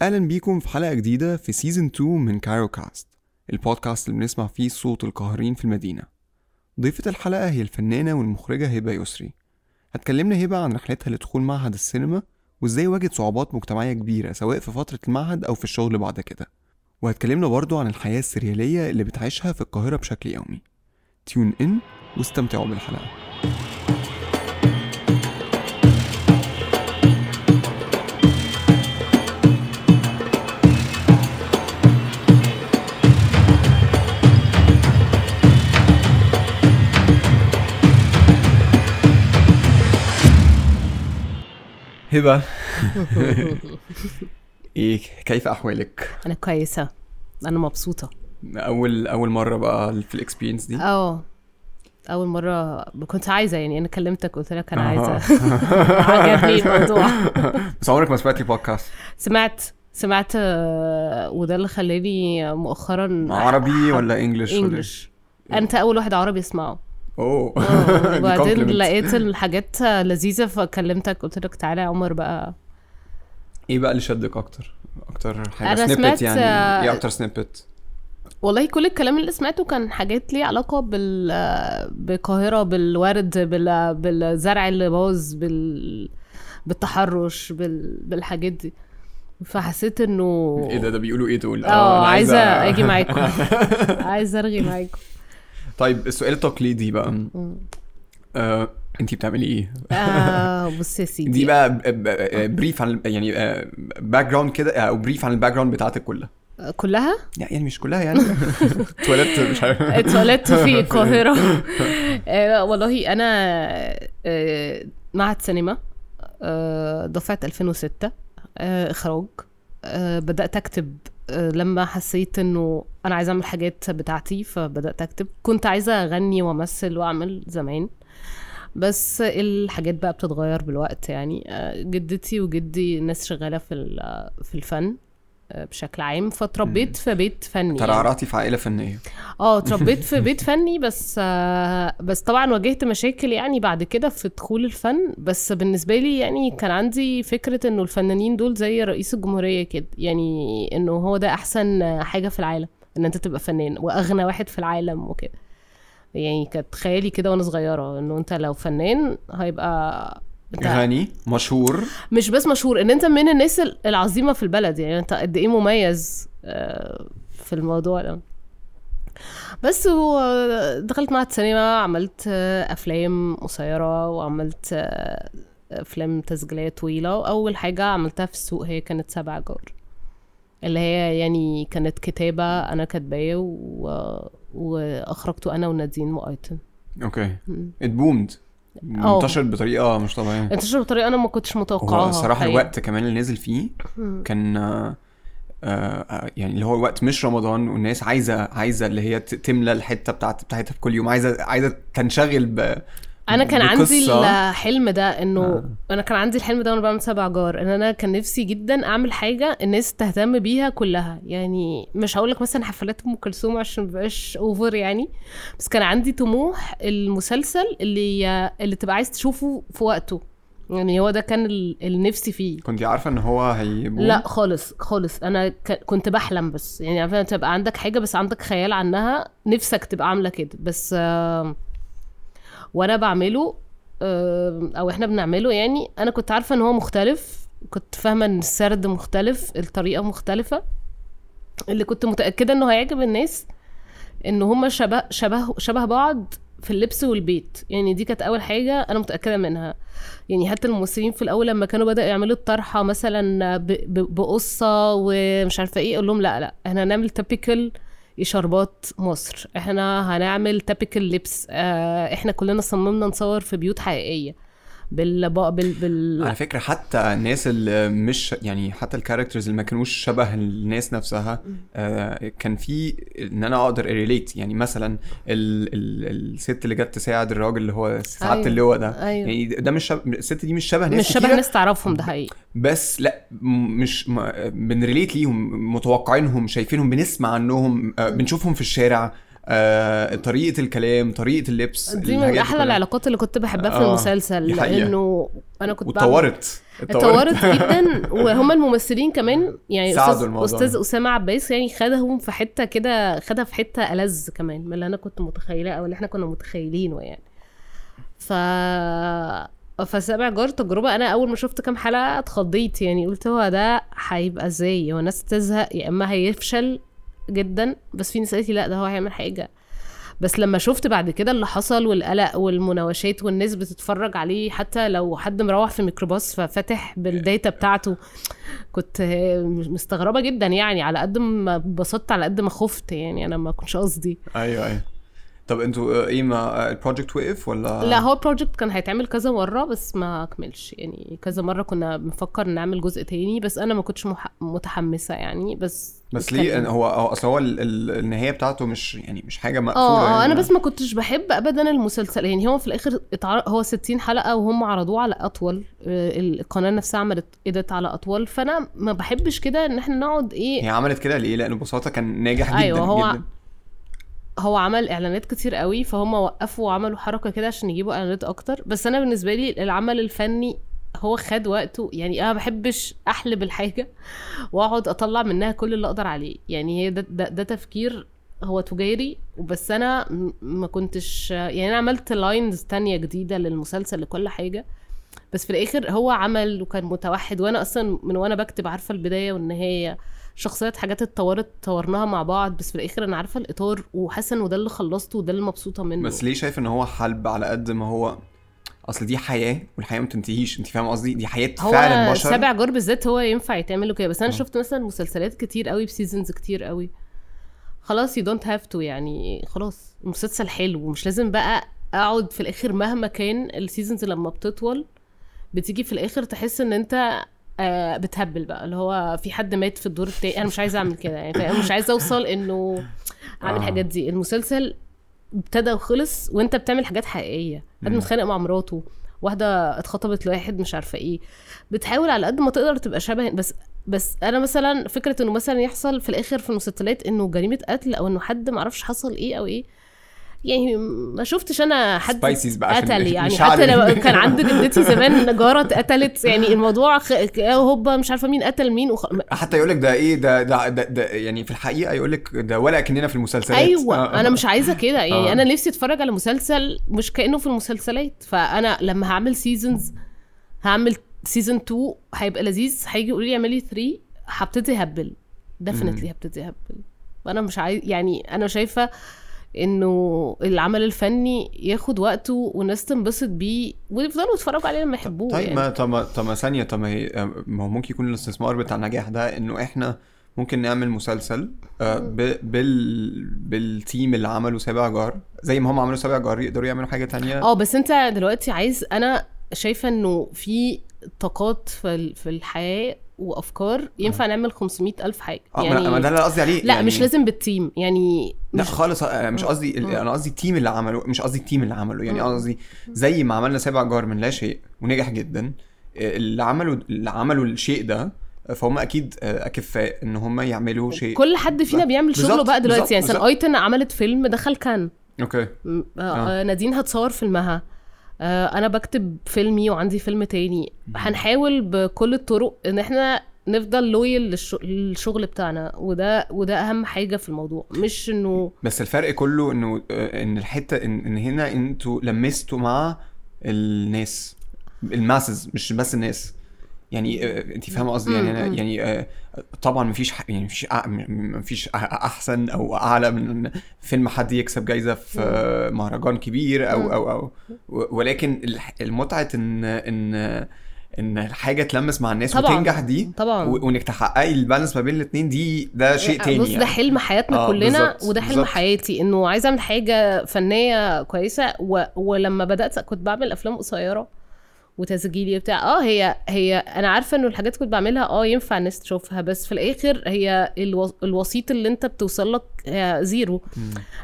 أهلا بيكم في حلقة جديدة في season 2 من كايرو كاست البودكاست اللي بنسمع فيه صوت القاهرين في المدينة. ضيفة الحلقة هي الفنانة والمخرجة هبة يسري. هتكلمنا هبة عن رحلتها لدخول معهد السينما وإزاي واجهت صعوبات مجتمعية كبيرة سواء في فترة المعهد أو في الشغل بعد كده. وهتكلمنا برضو عن الحياة السريالية اللي بتعيشها في القاهرة بشكل يومي. tune in واستمتعوا بالحلقة. هبة. إيه كيف أحوالك؟ أنا كويسة. أنا مبسوطة. أول أول مرة بقى في ال experience دي؟ آه أول مرة كنت عايزة يعني أنا كلمتك قلت لك أنا. عايزة. عجبني الموضوع. بس عمرك ما سمعتي بودكاست سمعت سمعت آه، وده اللي خلاني مؤخرا عربي ولا English English أنت أول واحد عربي اسمعه. أوه آه، دي وبعدين. لقيت الحاجات لذيذة فكلمتك قلت لك تعالى يا عمر بقى إيه بقى اللي شدك أكتر؟ أكتر حاجة أنا سنيبت سمعت، يعني آه، إيه أكتر سنيبت؟ والله كل الكلام اللي سمعته كان حاجات ليه علاقة بال بالقاهرة بالورد بال... بالزرع اللي باظ بال... بالتحرش بال... بالحاجات دي فحسيت إنه إيه ده ده بيقولوا إيه دول؟ آه أنا عايزة أجي معاكم عايزة أرغي معاكم طيب السؤال التقليدي بقى. آه، انتي بتعملي إيه؟ آه بص يا سيدي. دي بقى ب- ب- brief عن يعني background كده أو brief عن ال background بتاعتك كلها. كلها؟ يعني مش كلها يعني. اتولدت مش عارف. اتولدت في القاهرة. آه والله أنا آه معهد سينما آه دفعة 2006 آه إخراج. آه بدأت أكتب آه لما حسيت إنه أنا عايزة اعمل حاجات بتاعتي فبدأت اكتب. كنت عايزة اغني وامثل واعمل زمان بس الحاجات بقى بتتغير بالوقت يعني. آه، جدتي وجدي ناس شغالة في ال- في الفن آه، بشكل عام. فتربيت في بيت فني يعني. ترعرعتي في عائلة فنية. آه اتربيت في بيت فني بس آه، بس طبعا واجهت مشاكل يعني بعد كده في دخول الفن. بس بالنسبة لي يعني كان عندي فكرة إنه الفنانين دول زي رئيس الجمهورية كده يعني إنه هو ده أحسن حاجة في العالم. إن أنت تبقى فنان وأغنى واحد في العالم وكده. يعني كانت خيالي كده وأنا صغيرة إنه أنت لو فنان هيبقى غني مشهور. مش بس مشهور إن أنت من الناس العظيمة في البلد. يعني أنت قد إيه مميز آه، في الموضوع ده. بس دخلت معهد سينما عملت أفلام قصيرة وعملت آه، أفلام تسجيلية طويلة. وأول حاجة عملتها في السوق هي كانت سبع جار اللي هي يعني كانت كتابة أنا كاتباه و... وأخرجته أنا ونادين مؤيتن أوكي مم. اتبومد آه. منتشر بطريقة مش طبيعية انتشر بطريقة أنا ما كنتش متوقعاها الصراحه. الوقت كمان اللي نزل فيه. كان آه، آه، يعني اللي هو الوقت مش رمضان والناس عايزة عايزة اللي هي تملى الحتة بتاعت بتاعتها في كل يوم عايزة عايزة تنشغل ب أنا كان عندي. الحلم ده إنه آه. أنا كان عندي الحلم ده وأنا بعمل سبع جار إن أنا كان نفسي جدا أعمل حاجة الناس تهتم بيها كلها. يعني مش هقول لك مثلا حفلات أم كلثوم عشان مبقاش اوفر يعني بس كان عندي طموح المسلسل اللي اللي تبقى عايز تشوفه في وقته. يعني هو ده كان ال- اللي نفسي فيه. كنت عارفة إن هو هيبوم لا خالص خالص. أنا ك... كنت بحلم بس. يعني عارفة تبقى عندك حاجة بس عندك خيال عنها نفسك تبقى عاملة كده. بس آه، وأنا بعمله أو إحنا بنعمله يعني أنا كنت عارفة ان هو مختلف كنت فاهمة ان السرد مختلف الطريقة مختلفة. اللي كنت متأكدة انه هيعجب الناس ان هما شبه شبه شبه بعض في اللبس والبيت. يعني دي كانت أول حاجة أنا متأكدة منها. يعني حتى الممثلين في الأول لما كانوا بدأوا يعملوا الطرحة مثلا بقصة ومش عارفة إيه أقول لهم لا لا إحنا هنعمل تابيكال شربات مصر. إحنا هنعمل typical لبس آه إحنا كلنا صممنا نصور في بيوت حقيقية. بال بال. على فكرة حتى الناس اللي مش يعني حتى ال characters اللي ما كانوش شبه الناس نفسها آه كان في إن أنا أقدر relate يعني مثلا ال ال الست اللي جت تساعد الراجل اللي هو سعادة أيوة. اللواء ده أيوة. يعني ده مش شبه الست دي مش شبه ناس مش شبه ناس تعرفهم ده حقيقي بس لا مش بنريليت ليهم متوقعينهم شايفينهم بنسمع عنهم آه، بنشوفهم في الشارع آه، طريقة الكلام طريقة اللبس دي من أحلى. العلاقات اللي كنت بحبها في آه، المسلسل. لأنه أنا كنت واتطورت اتطورت جدا وهم الممثلين كمان يعني ساعدوا أستاذ أستاذ. أسامة عباس يعني خدهم في حتة كده خدها في حتة ألذ كمان من اللي أنا كنت متخيلاه أو اللي إحنا كنا متخيلينه يعني ف فسابع جار تجربة أنا أول ما شفت كام حلقة اتخضيت يعني قلت هو ده هيبقى إزاي هو الناس تزهق يا إما هيفشل جدا بس في ناس قالت لا ده هو هيعمل حاجة. بس لما شفت بعد كده اللي حصل والقلق والمناوشات والناس بتتفرج عليه حتى لو حد مروح في الميكروباص ففاتح بالداتا بتاعته كنت مستغربة جدا يعني على قد ما اتبسطت على قد ما خفت يعني أنا ما كنتش قصدي. أيوه أيوه. طب أنتوا آه، إيه ما ال project وقف ولا؟ لا هو ال project كان هيتعمل كذا مرة بس ما كملش. يعني كذا مرة كنا بنفكر نعمل جزء تاني بس أنا ما كنتش مح... متحمسة يعني بس بس ليه؟ هو هو أصل هو ال- ال- النهاية بتاعته مش يعني مش حاجة مقفولة آه يعني. أنا بس ما كنتش بحب ابدا المسلسل. يعني هو في الآخر اتعر... هو 60 حلقة وهم عرضوه على أطول آه، القناة نفسها عملت edit على أطول فأنا ما بحبش كده إن إحنا نقعد إيه هي عملت كده ليه؟ لأنه ببساطة كان ناجح جدا أيوة، هو جدا. هو عمل إعلانات كتير قوي فهم وقفوا وعملوا حركة كده عشان يجيبوا إعلانات أكتر. بس أنا بالنسبة لي العمل الفني هو خد وقته. يعني أنا ما بحبش أحلب الحاجة وأقعد أطلع منها كل اللي أقدر عليه. يعني هي ده, ده, ده تفكير هو تجاري. بس أنا ما كنتش يعني أنا عملت لاينز تانية جديدة للمسلسل لكل حاجة. بس في الآخر هو عمل وكان متوحد. وأنا أصلا من وأنا بكتب عارفة البداية والنهاية. شخصيات حاجات اتطورت طورناها مع بعض بس في الآخر أنا عارفة الإطار وحاسه انه ده اللي خلصته وده اللي مبسوطة منه. بس ليه شايف إن هو حلو على قد ما هو أصل دي حياة والحياة ما بتنتهيش؟ أنت فاهم قصدي؟ دي حياة هو فعلا بشر سابع جار بالذات هو ينفع يتعمل كده بس أنا آه. شفت مثلا مسلسلات كتير قوي ب seasons كتير قوي. خلاص you don't have to يعني خلاص المسلسل حلو ومش لازم بقى أقعد في الآخر مهما كان ال seasons لما بتطول بتيجي في الآخر تحس إن أنت آه بتهبل بقى اللي هو في حد مات في الدور التاني أنا مش عايزه أعمل كده يعني فاهم؟ مش عايزه أوصل إنه أعمل آه. الحاجات دي المسلسل ابتدى وخلص وأنت بتعمل حاجات حقيقية حد. متخانق مع مراته واحدة اتخطبت لواحد مش عارفة إيه بتحاول على قد ما تقدر تبقى شبه بس بس أنا مثلا فكرة إنه مثلا يحصل في الآخر في المسلسلات إنه جريمة قتل أو إنه حد معرفش حصل إيه أو إيه يعني ما شفتش أنا حد spices بقى قتل يعني حتى لو كان عند جدتي زمان جاره اتقتلت يعني الموضوع خ... هوبا مش عارفة مين قتل مين وخ... حتى يقول لك ده إيه ده ده, ده, ده يعني في الحقيقة يقول لك ده ولا كاننا في المسلسلات أيوه آه. أنا مش عايزة كده يعني آه. أنا نفسي أتفرج على مسلسل مش كأنه في المسلسلات فأنا لما هعمل seasons هعمل season 2 هيبقى لذيذ هيجي يقولوا لي اعملي 3 هبتدي هبل definitely هبتدي هبل وأنا مش عايز يعني أنا شايفة إنه العمل الفني ياخد وقته والناس تنبسط بيه ويفضلوا يتفرجوا عليه لما يحبوه طيب يعني. ما طب ما طب ثانية طب ما هو ممكن يكون الاستثمار بتاع النجاح ده إنه إحنا ممكن نعمل مسلسل آه، بال بال team اللي عملوا سابع جار زي ما هم عملوا سابع جار يقدروا يعملوا حاجة تانية؟ آه بس أنت دلوقتي عايز أنا شايفة إنه في طاقات في ال- في الحياة وأفكار ينفع نعمل 500 ألف حاجة. آه يعني ما ده اللي قصدي عليه لا يعني مش لازم بال team يعني لا خالص آه، مش قصدي ال- أنا قصدي ال team اللي عمله مش قصدي ال team اللي عمله يعني. قصدي زي ما عملنا سابع جار من لا شيء ونجح جدا آه، اللي عملوا اللي عملوا الشيء ده آه، فهم أكيد آه، أكفاء إن هم يعملوا شيء كل حد فينا بيعمل شغله بقى دلوقتي يعني مثلا. أيتن عملت فيلم دخل كان okay آه. آه. آه. نادين هتصور فيلمها آه أنا بكتب فيلمي وعندي فيلم تاني هنحاول بكل الطرق إن إحنا نفضل loyal للشغل بتاعنا وده وده أهم حاجة في الموضوع مش إنه بس الفرق كله إنه آه، إن الحتة إن, إن هنا أنتوا لمستوا مع الناس الماسز مش بس الناس يعني آه، أنت فاهمة قصدي يعني مم. يعني آه، طبعا مفيش ح- يعني مفيش مفيش أحسن أو أعلى من فيلم حد يكسب جايزة في مهرجان كبير أو. أو أو ولكن المتعة إن إن إن الحاجة تلمس مع الناس طبعا وتنجح دي طبعا و- وإنك تحققي ال balance ما بين الاثنين دي ده شيء تاني بص ده يعني. حلم حياتنا آه، كلنا بالظبط، وده حلم بالظبط. حياتي إنه عايزة أعمل حاجة فنية كويسة و... ولما بدأت كنت بعمل أفلام قصيرة وتسجيلي وبتاع. آه هي هي أنا عارفة إنه الحاجات كنت بعملها آه ينفع الناس تشوفها بس في الآخر هي ألو... الوسيط اللي أنت بتوصل لك هي zero.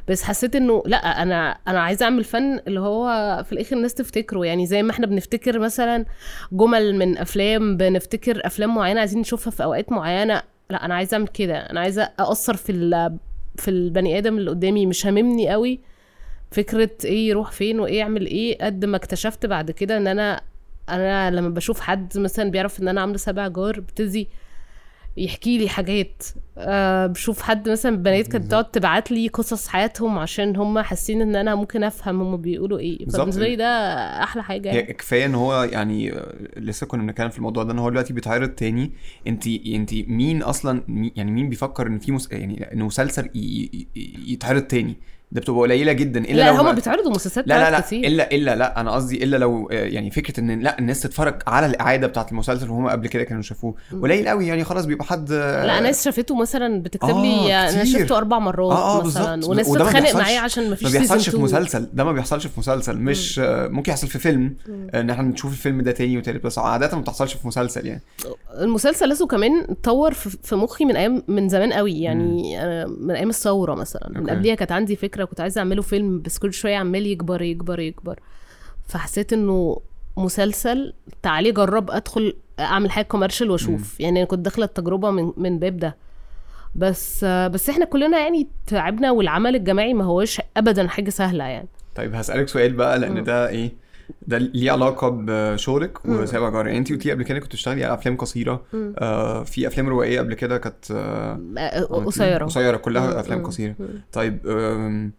بس حسيت إنه لأ أنا أنا عايزة أعمل فن اللي هو في الآخر الناس تفتكره. يعني زي ما إحنا بنفتكر مثلا جمل من أفلام بنفتكر أفلام معينة عايزين نشوفها في أوقات معينة. لأ أنا عايزة أعمل كده. أنا عايزة اثر في ال في البني آدم اللي قدامي مش هاممني قوي. فكرة إيه يروح فين وإيه يعمل إيه قد ما اكتشفت بعد كده إن أنا أنا لما بشوف حد مثلا بيعرف إن أنا عاملة سبع جار بتدي يحكي لي حاجات. أه بشوف حد مثلا بنات كانت بتقعد تبعت لي قصص حياتهم عشان هم حاسين إن أنا ممكن أفهم هم بيقولوا إيه. فبالنسبة لي ده أحلى حاجة يعني. كفاية إن هو يعني آه، لسه كنا بنتكلم في الموضوع ده إن هو دلوقتي بيتعرض تاني. انت انت مين أصلا يعني مين بيفكر إن في مس... يعني ان مسلسل ي- يتعرض تاني؟ ده بتبقى قليلة جدا إلا لا لو هما ما- بيتعرضوا مسلسلات لا لا لا كتير. إلا إلا لا أنا قصدي إلا لو آه، يعني فكرة إن لا الناس تتفرج على الإعادة بتاعت المسلسل وهم قبل كده كانوا شافوه. قليل قوي يعني خلاص بيبقى حد آه، لا ناس شافته مثلا بتكتب آه، لي أنا كتير. شفته أربع مرات آه آه مثلا وناس ما تتخانق معايا عشان مفيش ما بيحصلش في. مسلسل. ده ما بيحصلش في مسلسل مش آه، ممكن يحصل في فيلم آه، إن إحنا نشوف الفيلم ده تاني وتالت بس عادة ما بتحصلش في مسلسل يعني. المسلسل لسه كمان اتطور في مخي من أيام من زمان قوي يعني من أيام الثورة مثلا. من. قبليها كانت عندي فكرة كنت عايزة أعمله فيلم بس كل شوية عمال يكبر يكبر يكبر. فحسيت إنه مسلسل تعالي جرب أدخل أعمل حاجة كوميرشال وأشوف. يعني أنا كنت داخلة التجربة من من باب ده. بس بس إحنا كلنا يعني تعبنا والعمل الجماعي ما هوش ابدا حاجة سهلة يعني. طيب هسألك سؤال بقى لأن ده إيه ده ليه علاقة بشغلك وسابع جار يعني أنت قلتي قبل كده كنت بتشتغلي على أفلام قصيرة. آه في أفلام روائية قبل كده كانت آه آه، قصيرة. قصيرة كلها مم. قصيرة. طيب آم،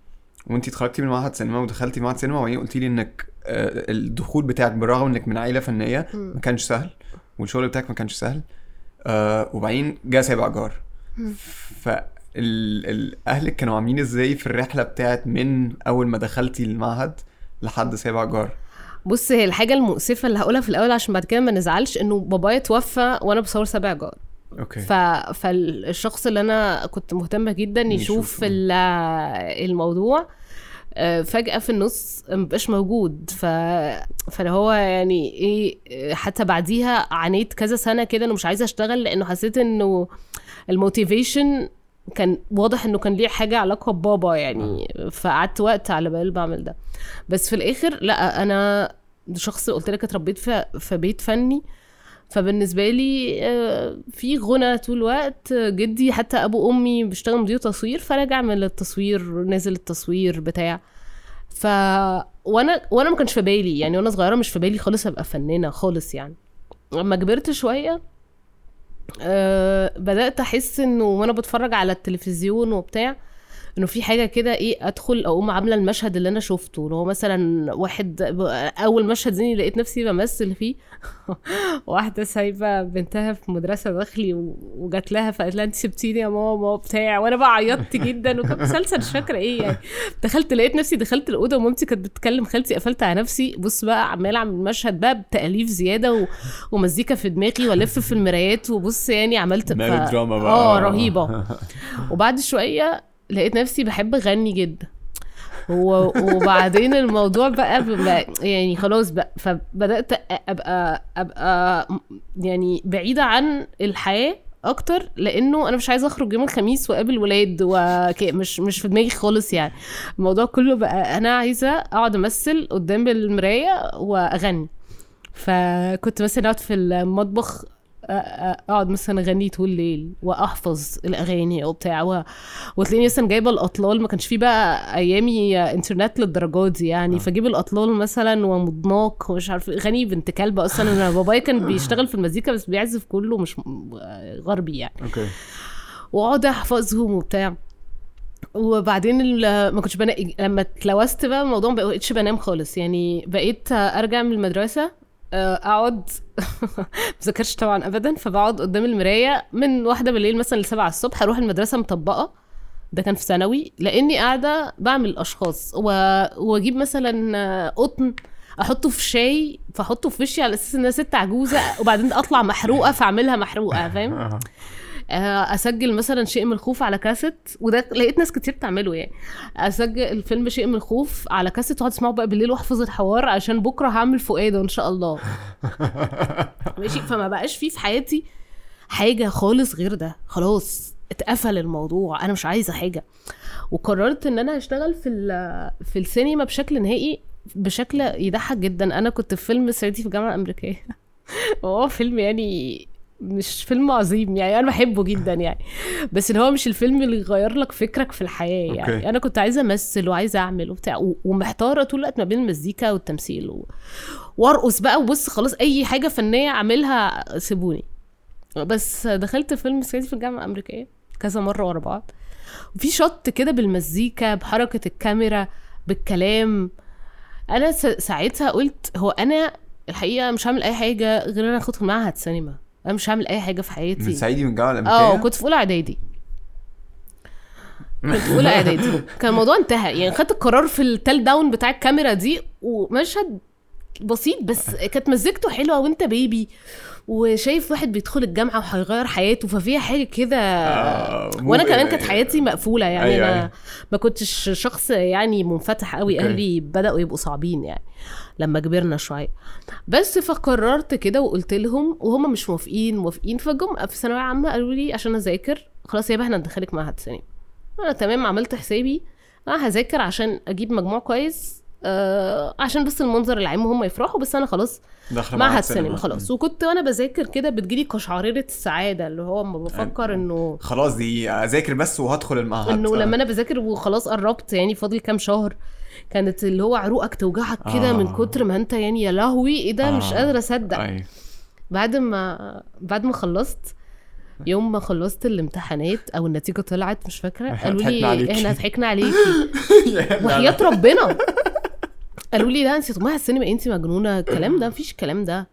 وأنت اتخرجتي من معهد سينما ودخلتي معهد سينما وبعدين قلتي لي إنك آه الدخول بتاعك بالرغم إنك من عائلة فنية ما كانش سهل والشغل بتاعك ما كانش سهل. آه وبعدين جه سابع جار ف أهلك كانوا عاملين إزاي في الرحلة بتاعت من أول ما دخلتي المعهد لحد سابع جار بص هي الحاجة المؤسفة اللي هقولها في الأول عشان بعد كده ما نزعلش إنه بابايا توفى وأنا بصور سبع جار. أوكي. ف... فالشخص اللي أنا كنت مهتمة جدا يشوف يشوف. ال- الموضوع آه، فجأة في النص مبقاش موجود. ف... فاللي هو يعني إيه حتى بعديها عانيت كذا سنة كده إنه مش عايزة أشتغل لأنه حسيت إنه ال motivation كان واضح إنه كان ليه حاجة علاقة ببابا يعني. فقعدت وقت على بال بعمل ده. بس في الآخر لا أنا شخص قلت لك اتربيت في في بيت فني. فبالنسبة لي آه، في غنى طول الوقت. جدي حتى أبو أمي بيشتغل مدير تصوير فراجع من التصوير نازل التصوير بتاع. ف وأنا وأنا ما كانش في بالي يعني. وأنا صغيرة مش في بالي خالص أبقى فنانة خالص يعني. لما كبرت شوية أه بدأت أحس إنه وأنا بتفرج على التلفزيون وبتاع انه في حاجة كده إيه ادخل اقوم عاملة المشهد اللي أنا شفته. اللي هو مثلا واحد أول مشهد زيني لقيت نفسي بمثل فيه. واحدة سايبة بنتها في مدرسة داخلي وجات لها فقالت لها انت سبتيني يا ماما وبتاع وأنا بقى عيطت جدا. وكان مسلسل مش فاكرة إيه يعني. دخلت لقيت نفسي دخلت الأوضة ومامتي كانت بتتكلم خالتي قفلت على نفسي. بص بقى عماله أعمل مشهد بقى بتأليف زيادة و... ومزيكا في دماغي والف في المرايات. وبص يعني عملت مالو دراما بقى. آه رهيبة. وبعد شوية لقيت نفسي بحب أغني جدا. وبعدين الموضوع بقى, بقى يعني خلاص بقى فبدأت أبقى أبقى يعني بعيدة عن الحياة أكتر لأنه أنا مش عايزة أخرج يوم الخميس وأقابل ولاد ومش مش في دماغي خالص يعني. الموضوع كله بقى أنا عايزة أقعد أمثل قدام المراية وأغني. فكنت مثلا أقعد في المطبخ أقعد مثلا أغني طول الليل وأحفظ الأغاني وبتاع و... وتلاقيني مثلا جايبة الأطلال ما كانش في بقى أيامي إنترنت للدرجات دي يعني. فأجيب الأطلال مثلا ومضناك ومش عارفه اغاني بنت كلبه أصلا. أنا بابايا كان بيشتغل في المزيكا بس بيعزف كله مش غربي يعني. أوكي. وأقعد أحفظهم وبتاع. وبعدين ما كنتش بنام لما اتلوثت بقى الموضوع ما بقيتش بنام خالص يعني. بقيت أرجع من المدرسة آه، أقعد مذاكرش طبعا ابدا فبقعد قدام المراية من واحدة بالليل مثلا لسبعة الصبح أروح المدرسة مطبقة ده كان في ثانوي لأني قاعدة بعمل أشخاص و... وأجيب مثلا آه، قطن أحطه في شاي فأحطه في وشي على أساس إن أنا ست عجوزة وبعدين أطلع محروقة فأعملها محروقة فاهم آه. آه، أسجل مثلا شيء من الخوف على كاسيت وده لقيت ناس كتير بتعمله يعني. أسجل الفيلم شيء من الخوف على كاسيت وأقعد أسمعه بقى بالليل وأحفظ الحوار عشان بكرة هعمل فؤادة إن شاء الله. ماشي فما بقاش فيه في حياتي حاجة خالص غير ده. خلاص اتقفل الموضوع. أنا مش عايزة حاجة. وقررت إن أنا هشتغل في ال- في السينما بشكل نهائي بشكل يضحك جدا. أنا كنت في فيلم صعيدي في الجامعة الأمريكية. وهو فيلم يعني مش فيلم عظيم يعني أنا بحبه جدا يعني. بس اللي هو مش الفيلم اللي يغير لك فكرك في الحياة يعني. أوكي. أنا كنت عايزة أمثل وعايزة أعمل وبتاع ومحتارة طول الوقت ما بين المزيكا والتمثيل و... وأرقص بقى وبص خلاص أي حاجة فنية أعملها سيبوني. بس دخلت فيلم صعيدي في الجامعة الأمريكية كذا مرة ورا بعض. وفي شط كده بالمزيكا بحركة الكاميرا بالكلام. أنا ساعتها قلت هو أنا الحقيقة مش هعمل أي حاجة غير إن أنا ادخل معهد سينما أنا مش هعمل أي حاجة في من حياتي صعيدي من الجامعة الأمريكية؟ آه كنت في أولى إعدادي. كنت في أولى إعدادي. كان الموضوع انتهى. يعني خدت القرار في التال داون بتاع الكاميرا دي ومشهد بسيط بس كانت مزيكته حلوة وأنت بيبي وشايف واحد بيدخل الجامعة وهيغير حياته ففيها حاجة كده. آه، وأنا كمان كانت حياتي مقفولة يعني. أيوة، أنا أيوة. ما كنتش شخص يعني منفتح قوي. أهلي بدأوا يبقوا صعبين يعني. لما كبرنا شوية. بس فقررت كده وقلت لهم وهم مش موافقين موافقين. فجم في ثانوية عامة قالوا لي عشان أذاكر خلاص يا إحنا ندخلك معهد سينما أنا تمام عملت حسابي. أنا هذاكر عشان أجيب مجموع كويس آه عشان بس المنظر العام وهم يفرحوا بس أنا خلاص معهد سينما خلاص. وكنت وأنا بذاكر كده بتجيلي قشعريرة السعادة اللي هو أما بفكر إنه خلاص دي أذاكر بس وهدخل المعهد إنه لما أنا بذاكر وخلاص قربت يعني فاضل كام شهر كانت اللي هو عروقك توجعك كده آه. من كتر ما انت يعني يا لهوي إيه ده؟ مش آه. قادرة أصدق. أيوه بعد ما بعد ما خلصت يوم ما خلصت الامتحانات أو النتيجة طلعت مش فاكرة قالوا لي. إحنا ضحكنا عليكي. وحياة ربنا. قالوا لي لا انت معهد السينما انت مجنونة الكلام ده مفيش الكلام ده.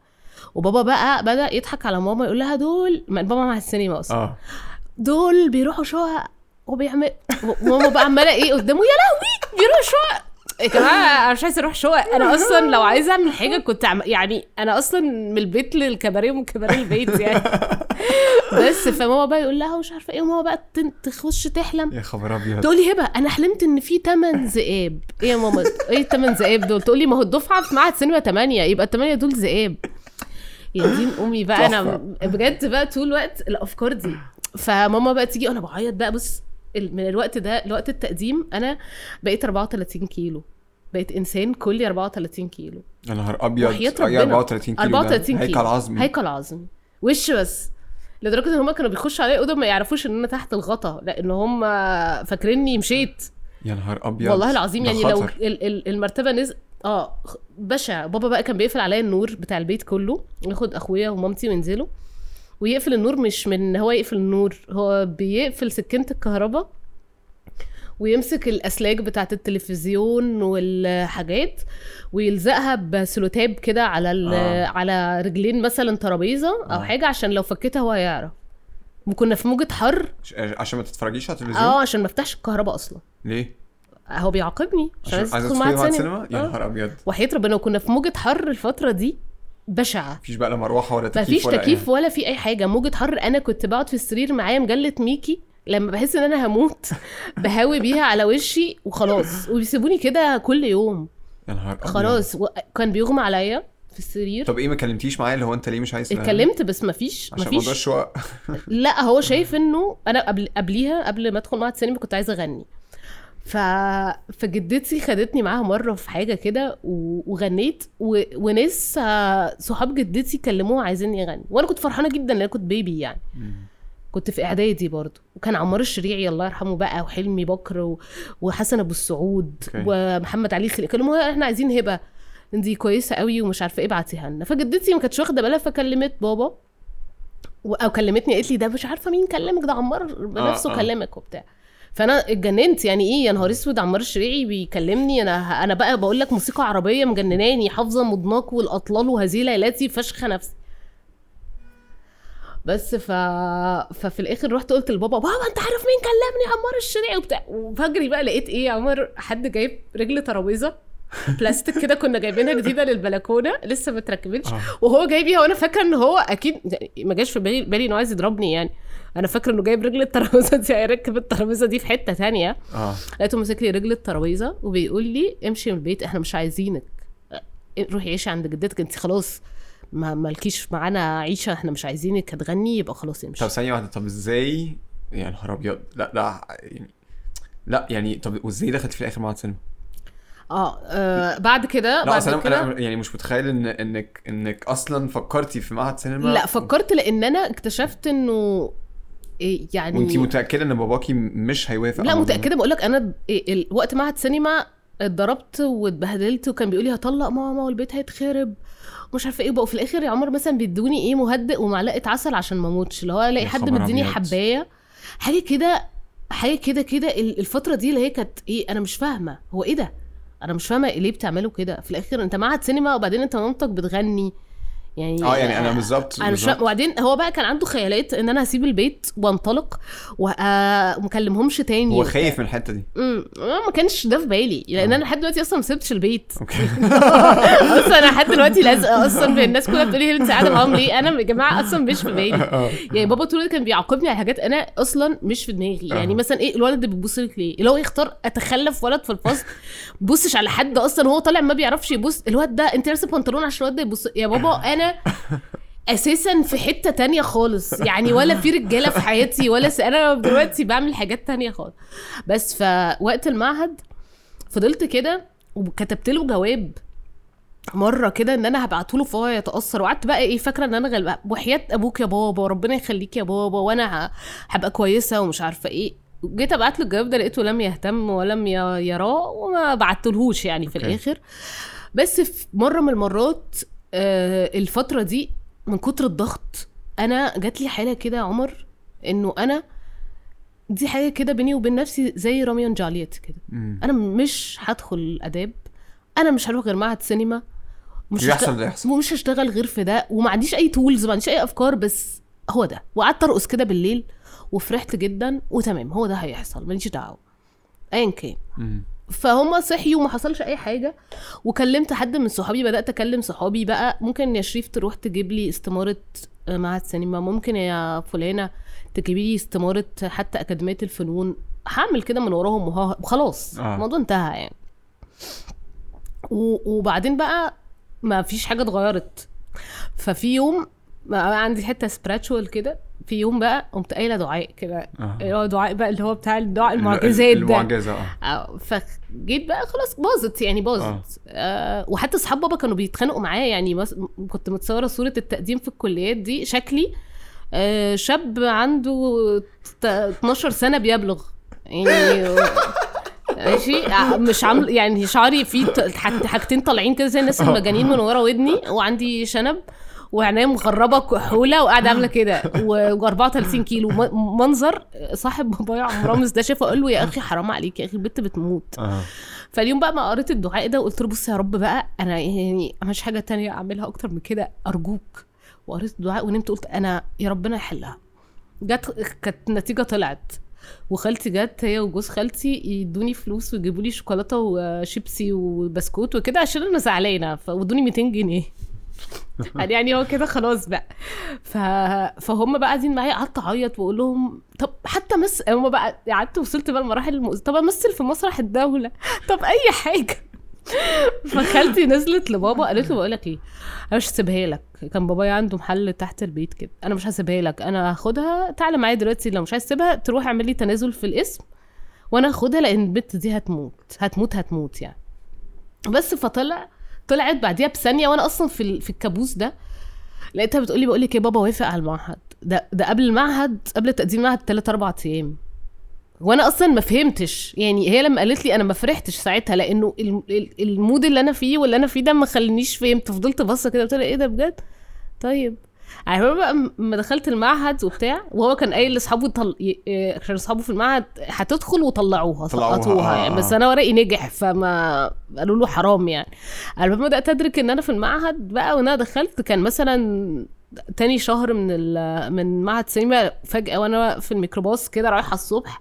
وبابا بقى بدأ يضحك على ماما يقول لها دول ما بابا معهد السينما أصلا. آه. دول بيروحوا شقق وبيعمل ماما بقى عمالة إيه قدامه يا لهوي بيروحوا شقق. يا جماعة أنا مش عايزة أروح شقق. أنا أصلا لو عايزة أعمل حاجة كنت عم... يعني أنا أصلا من البيت للكباريه ومن الكباريه للبيت يعني. بس فماما بقى يقول لها مش عارفة إيه وماما بقى تخش تحلم. يا خبر أبيض. تقول لي هبه أنا حلمت إن في 8 ذئاب. إيه يا ماما؟ إيه الثمان ذئاب دول؟ تقول لي ما هو الدفعة في معهد سينما 8 يبقى الثمانيه دول ذئاب. يا دين أمي بقى أنا بجد بقى طول الوقت الأفكار دي. فماما بقى تيجي أنا بعيط بقى. بص من الوقت ده لوقت التقديم أنا بقيت 34 كيلو. بقيت إنسان كلي 34 كيلو. يا نهار أبيض. وحياة ربنا. 34 كيلو ده. 34 كيلو هيكل عظمي. هيكل عظمي. وش بس؟ لدرجة إن هم كانوا بيخشوا عليا أوضة ما يعرفوش إن أنا تحت الغطا لأن هم فاكريني مشيت. يا نهار أبيض. والله العظيم يعني لو. ال- ال- المرتبة نزل آه بشع بابا بقى كان بيقفل عليا النور بتاع البيت كله ياخد أخويا ومامتي وينزلوا. ويقفل النور مش من هو يقفل النور هو بيقفل سكينة الكهرباء ويمسك الأسلاك بتاعت التلفزيون والحاجات ويلزقها بسلوتاب كده على آه. على رجلين مثلا ترابيزة أو آه. حاجة عشان لو فكتها هو يعرف وكنا في موجة حر. ش- عشان ما تتفرجيش على التلفزيون؟ آه عشان ما افتحش الكهرباء أصلا. ليه؟ هو بيعاقبني. عشان عايز ادخل تدخلي معهد معهد سينما سينما يا آه. نهار أبيض. وحياة ربنا وكنا في موجة حر الفترة دي بشعة. مفيش بقى لا مروحة ولا تكييف فيش ولا تكييف ولا في أي حاجة. موجة حر أنا كنت بقعد في السرير معايا مجلة ميكي. لما بحس إن أنا هموت بهاوي بيها على وشي وخلاص. وبيسيبوني كده كل يوم. يا نهار أبيض. خلاص. و- كان بيغمى عليا في السرير. طب إيه ما كلمتيش معايا اللي هو أنت ليه مش عايز اتكلمت بس ما فيش ما عشان موضوع الشقق. لا هو شايف إنه أنا قبل قبليها قبل ما أدخل معهد سينما كنت عايزة أغني. ف... فجدتي خدتني معاها مرة في حاجة كده و... وغنيت و... وناس صحاب جدتي كلموها عايزيني أغني. وأنا كنت فرحانة جدا لأن كنت بيبي يعني. كنت في إعدادي برضه وكان عمار الشريعي الله يرحمه بقى وحلمي بكر و... وحسن أبو السعود أوكي. ومحمد علي خليل. كلموها إحنا عايزين هبة. دي كويسة قوي ومش عارفة إيه ابعتيها لنا. فجدتي ما كانتش واخدة بالها فكلمت بابا. و- أو كلمتني قالت لي ده مش عارفة مين كلمك ده عمار بنفسه آه. كلمك وبتاع. فأنا اتجننت. يعني إيه؟ يا نهار أسود عمار الشريعي بيكلمني. أنا أنا بقى بقول لك موسيقى عربية مجنناني حافظة مضناك والأطلال وهذه ليلاتي فشخه نفسي. بس ف... ففي الآخر رحت قلت لبابا بابا أنت عارف مين كلمني؟ عمار الشريعي وبتاع. وفجري بقى لقيت إيه يا عمار حد جايب رجل ترابيزة بلاستيك كده كنا جايبينها جديدة للبلكونة لسه ما اتركبتش. آه. وهو جاي بيها وأنا فاكرة إن هو أكيد ما جاش في بالي بالي انه عايز يضربني يعني. أنا فاكرة إنه جايب رجل الترابيزة دي هيركب الترابيزة دي في حتة تانية. آه. لقيته ماسك لي رجل الترابيزة وبيقول لي امشي من البيت إحنا مش عايزينك. روحي عيشي عند جدتك أنت خلاص ما مالكيش معانا عيشة إحنا مش عايزينك هتغني يبقى خلاص امشي. طب ثانية واحدة طب إزاي؟ يا نهار أبيض. لا لا يعني لا يعني طب وازاي دخلت في الآخر معهد سينما؟ آه, آه بعد كده لا بعد أصل أنا يعني مش متخيل إن إنك إنك أصلا فكرتي في معهد سينما لا فكرت لأن أنا اكتشفت إنه إيه يعني وانت متأكدة إن باباكي مش هيوافق لا متأكدة. بقول لك أنا إيه وقت معهد سينما اتضربت واتبهدلت وكان بيقول لي هطلق ماما والبيت هيتخرب. ومش عارفة إيه بقى وفي الآخر يا عمر مثلا بيدوني إيه مهدئ ومعلقة عسل عشان ما اموتش. اللي هو ألاقي حد مديني. حباية. حاجة كده حاجة كده كده ال- الفترة دي اللي هي كانت إيه أنا مش فاهمة. هو إيه ده؟ أنا مش فاهمة ليه بتعملوا كده؟ في الآخر أنت معهد سينما وبعدين أنت مامتك بتغني. يعني آه يعني أنا بالظبط أنا مش وبعدين هو بقى كان عنده خيالات إن أنا هسيب البيت وانطلق وما اكلمهمش تاني هو خايف من الحتة دي. امم ما كانش ده في بالي لأن آه. أنا لحد دلوقتي أصلا ما سبتش البيت. أوكي. أصلا أنا لحد دلوقتي لازقة أصلا الناس كلها بتقول لي انت قاعدة معاهم ليه؟ أنا يا جماعة أصلا مش في بالي. يعني بابا طول كان بيعاقبني على حاجات أنا أصلا مش في دماغي. يعني آه. مثلا إيه الولد ده بيبص لك ليه؟ اللي هو يختار أتخلف ولد في الفصل بصش على حد أصلا هو طالع ما بيعرفش يبص. الواد ده أنت لابسة بنطلون عشان الواد ده يبص. يا بابا أنا أساسا في حتة تانية خالص. يعني ولا في رجالة في حياتي ولا س... أنا دلوقتي بعمل حاجات تانية خالص. بس فوقت المعهد فضلت كده وكتبت له جواب مرة كده إن أنا هبعته له فهو يتأثر. وقعدت بقى إيه فاكرة إن أنا غلبان وحياة أبوك يا بابا وربنا يخليك يا بابا وأنا هبقى كويسة ومش عارفة إيه. جيت أبعت له الجواب ده لقيته لم يهتم ولم يراه وما بعتلهوش يعني في أوكي. الآخر. بس في مرة من المرات آه الفترة دي من كتر الضغط أنا جات لي حالة كده يا عمر إنه أنا دي حاجة كده بيني وبين نفسي زي روميو جولييت كده. مم. أنا مش هدخل آداب أنا مش هروح غير معهد سينما مش اللي هشت- يحصل. ومش هشتغل غير في ده وما عنديش أي tools ما عنديش أي أفكار بس هو ده. وقعدت أرقص كده بالليل وفرحت جدا وتمام هو ده هيحصل ماليش دعوة. ايا كان. فهم صحيوا وما حصلش أي حاجة. وكلمت حد من صحابي بدأت أكلم صحابي بقى ممكن يا شريف تروح تجيب لي استمارة آه، معهد سينما ممكن يا فلانة تجيبي لي استمارة حتى أكاديمية الفنون. هعمل كده من وراهم وخلاص آه. الموضوع انتهى يعني. وبعدين بقى ما فيش حاجة اتغيرت. ففي يوم بقى عندي حتة سبريتشوال كده في يوم بقى قمت قايلة دعاء كده. آه. اللي هو دعاء بقى اللي هو بتاع الدعاء المعجزات ده. المعجزة آه. آه، فجيت بقى خلاص باظت يعني باظت. آه. وحتى أصحاب بابا كانوا بيتخانقوا معايا يعني مس... كنت متصورة صورة التقديم في الكليات دي شكلي. آه شاب عنده ت- 12 سنة بيبلغ. يعني ماشي؟ آه، مش عامل يعني شعري فيه حاجتين طالعين كده زي الناس المجانين من ورا ودني. وعندي شنب. وعينيا مهربة كحولة وقاعدة عاملة كده. و34 كيلو. منظر صاحب بابايا عم رامز ده شافه قال له يا أخي حرام عليك يا أخي البت بتموت. آه. فاليوم بقى ما قريت الدعاء ده وقلت له بص يا رب بقى أنا يعني مش حاجة تانية أعملها أكتر من كده أرجوك. وقريت الدعاء ونمت قلت أنا يا ربنا يحلها جت كانت النتيجه طلعت. وخالتي جت هي وجوز خالتي يدوني فلوس ويجيبوا لي شوكولاتة وشيبسي وبسكوت وكده عشان أنا زعلانة فودوني 200 جنيه. قال يعني هو كده خلاص بقى. ف... فهم بقى قاعدين معايا قعدت أعيط وأقول لهم طب حتى مس هم بقى قعدت وصلت بقى لمراحل المؤ... طب أمثل في مسرح الدولة. طب أي حاجة. فخالتي نزلت لبابا قالت له بقول لك إيه أنا مش هسيبها لك. كان بابايا عنده محل تحت البيت كده. أنا مش هسيبها لك أنا هاخدها تعالى معايا دلوقتي لو مش عايز تسيبها تروح اعمل لي تنازل في الاسم وأنا هاخدها لأن البت دي هتموت هتموت هتموت يعني. بس فطلع طلعت بعديها بثانية وأنا أصلا في في الكابوس ده لقيتها بتقول لي بقول لك إيه بابا وافق على المعهد. ده ده قبل المعهد قبل تقديم المعهد ثلاث أربع أيام. وأنا أصلا ما فهمتش. يعني هي لما قالت لي أنا ما فرحتش ساعتها لأنه ال- ال- المود اللي أنا فيه واللي أنا فيه ده ما خلينيش فهمت. فضلت باصة كده قلت لها إيه ده بجد؟ طيب. عارفه بقى لما دخلت المعهد وبتاع وهو كان قايل لاصحابه طل... إيه، عشان أصحابه في المعهد هتدخل وطلعوها طلعوها، سقطوها آه، يعني آه. بس أنا ورقي نجح فما قالوا له حرام يعني أنا لما بدات ادرك إن أنا في المعهد بقى وأنا دخلت كان مثلا تاني شهر من ال... من معهد سينما فجأة وأنا في الميكروباص كده رايحة الصبح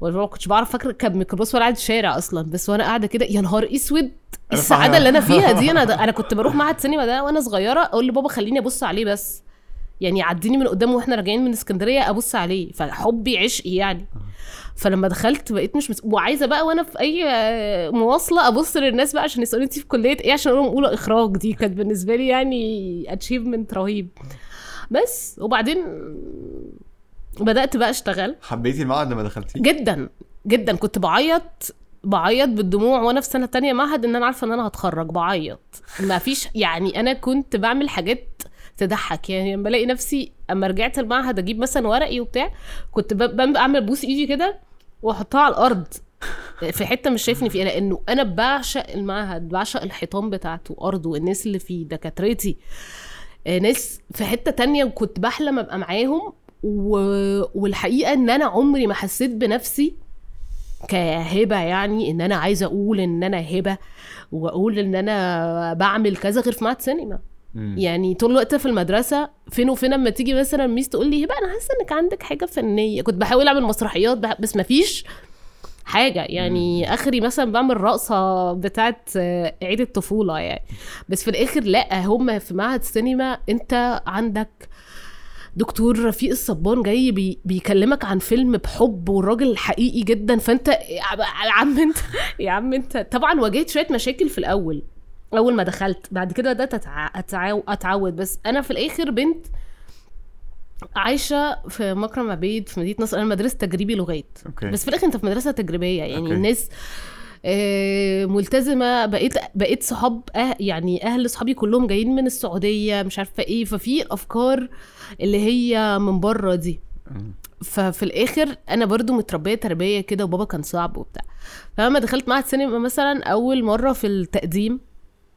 وما كنتش بعرف فاكر كان ميكروباص ولا قاعد الشارع أصلا. بس وأنا قاعدة كده يا نهار أسود! السعادة اللي أنا فيها دي؟ أنا أنا كنت بروح معهد سينما ده وأنا صغيرة أقول لبابا خليني أبص عليه بس. يعني يعديني من قدامه وإحنا راجعين من اسكندرية أبص عليه. فحبي عشقي يعني. فلما دخلت بقيت مش مس... وعايزة بقى وأنا في أي مواصلة أبص للناس بقى عشان يسألوني انت في كلية إيه؟ عشان أقول لهم أولى إخراج. دي كانت بالنسبة لي يعني اتشيفمنت رهيب. بس وبعدين بدأت بقى أشتغل. حبيتي المعهد لما دخلتيه؟ جدا. جدا. كنت بعيط بعيط بالدموع وأنا في سنة تانية معهد إن أنا عارفة إن أنا هتخرج. بعيط. ما فيش يعني أنا كنت بعمل حاجات تضحك. يعني لما بلاقي نفسي أما رجعت المعهد أجيب مثلا ورقي وبتاع كنت ب- ببقى اعمل بوس إيدي كده وأحطها على الأرض. في حتة مش شايفني فيها لأنه أنا بعشق المعهد بعشق الحيطان بتاعته أرضه الناس اللي فيه دكاترتي. آه، ناس في حتة تانية وكنت بحلم أبقى معاهم. و... والحقيقة إن أنا عمري ما حسيت بنفسي كهبة يعني إن أنا عايزة أقول إن أنا هبة وأقول إن أنا بعمل كذا غير في معهد سينما. يعني طول الوقت في المدرسة فين وفين أما تيجي مثلا ميس تقول لي هبة أنا حاسة إنك عندك حاجة فنية. كنت بحاول أعمل مسرحيات بح- بس مفيش حاجة. يعني آخري مثلا بعمل رقصة بتاعت عيد الطفولة يعني. بس في الآخر لأ هم في معهد سينما أنت عندك دكتور رفيق الصبان جاي بي بيكلمك عن فيلم بحب والراجل حقيقي جدا فانت يا عم انت يا عم انت طبعا واجهت شوية مشاكل في الأول أول ما دخلت بعد كده بدأت أتع... أتعود بس أنا في الآخر بنت عايشة في مكرم عبيد في مدينة نصر أنا مدرسة تجريبي لغات okay بس في الآخر أنت في مدرسة تجريبية يعني okay. okay. الناس ملتزمة بقيت بقيت صحاب أه يعني أهل صحابي كلهم جايين من السعودية مش عارفة إيه ففي الافكار اللي هي من بره دي. ففي الآخر أنا برضو متربية تربية كده وبابا كان صعب وبتاع. فلما دخلت معهد سينما مثلا أول مرة في التقديم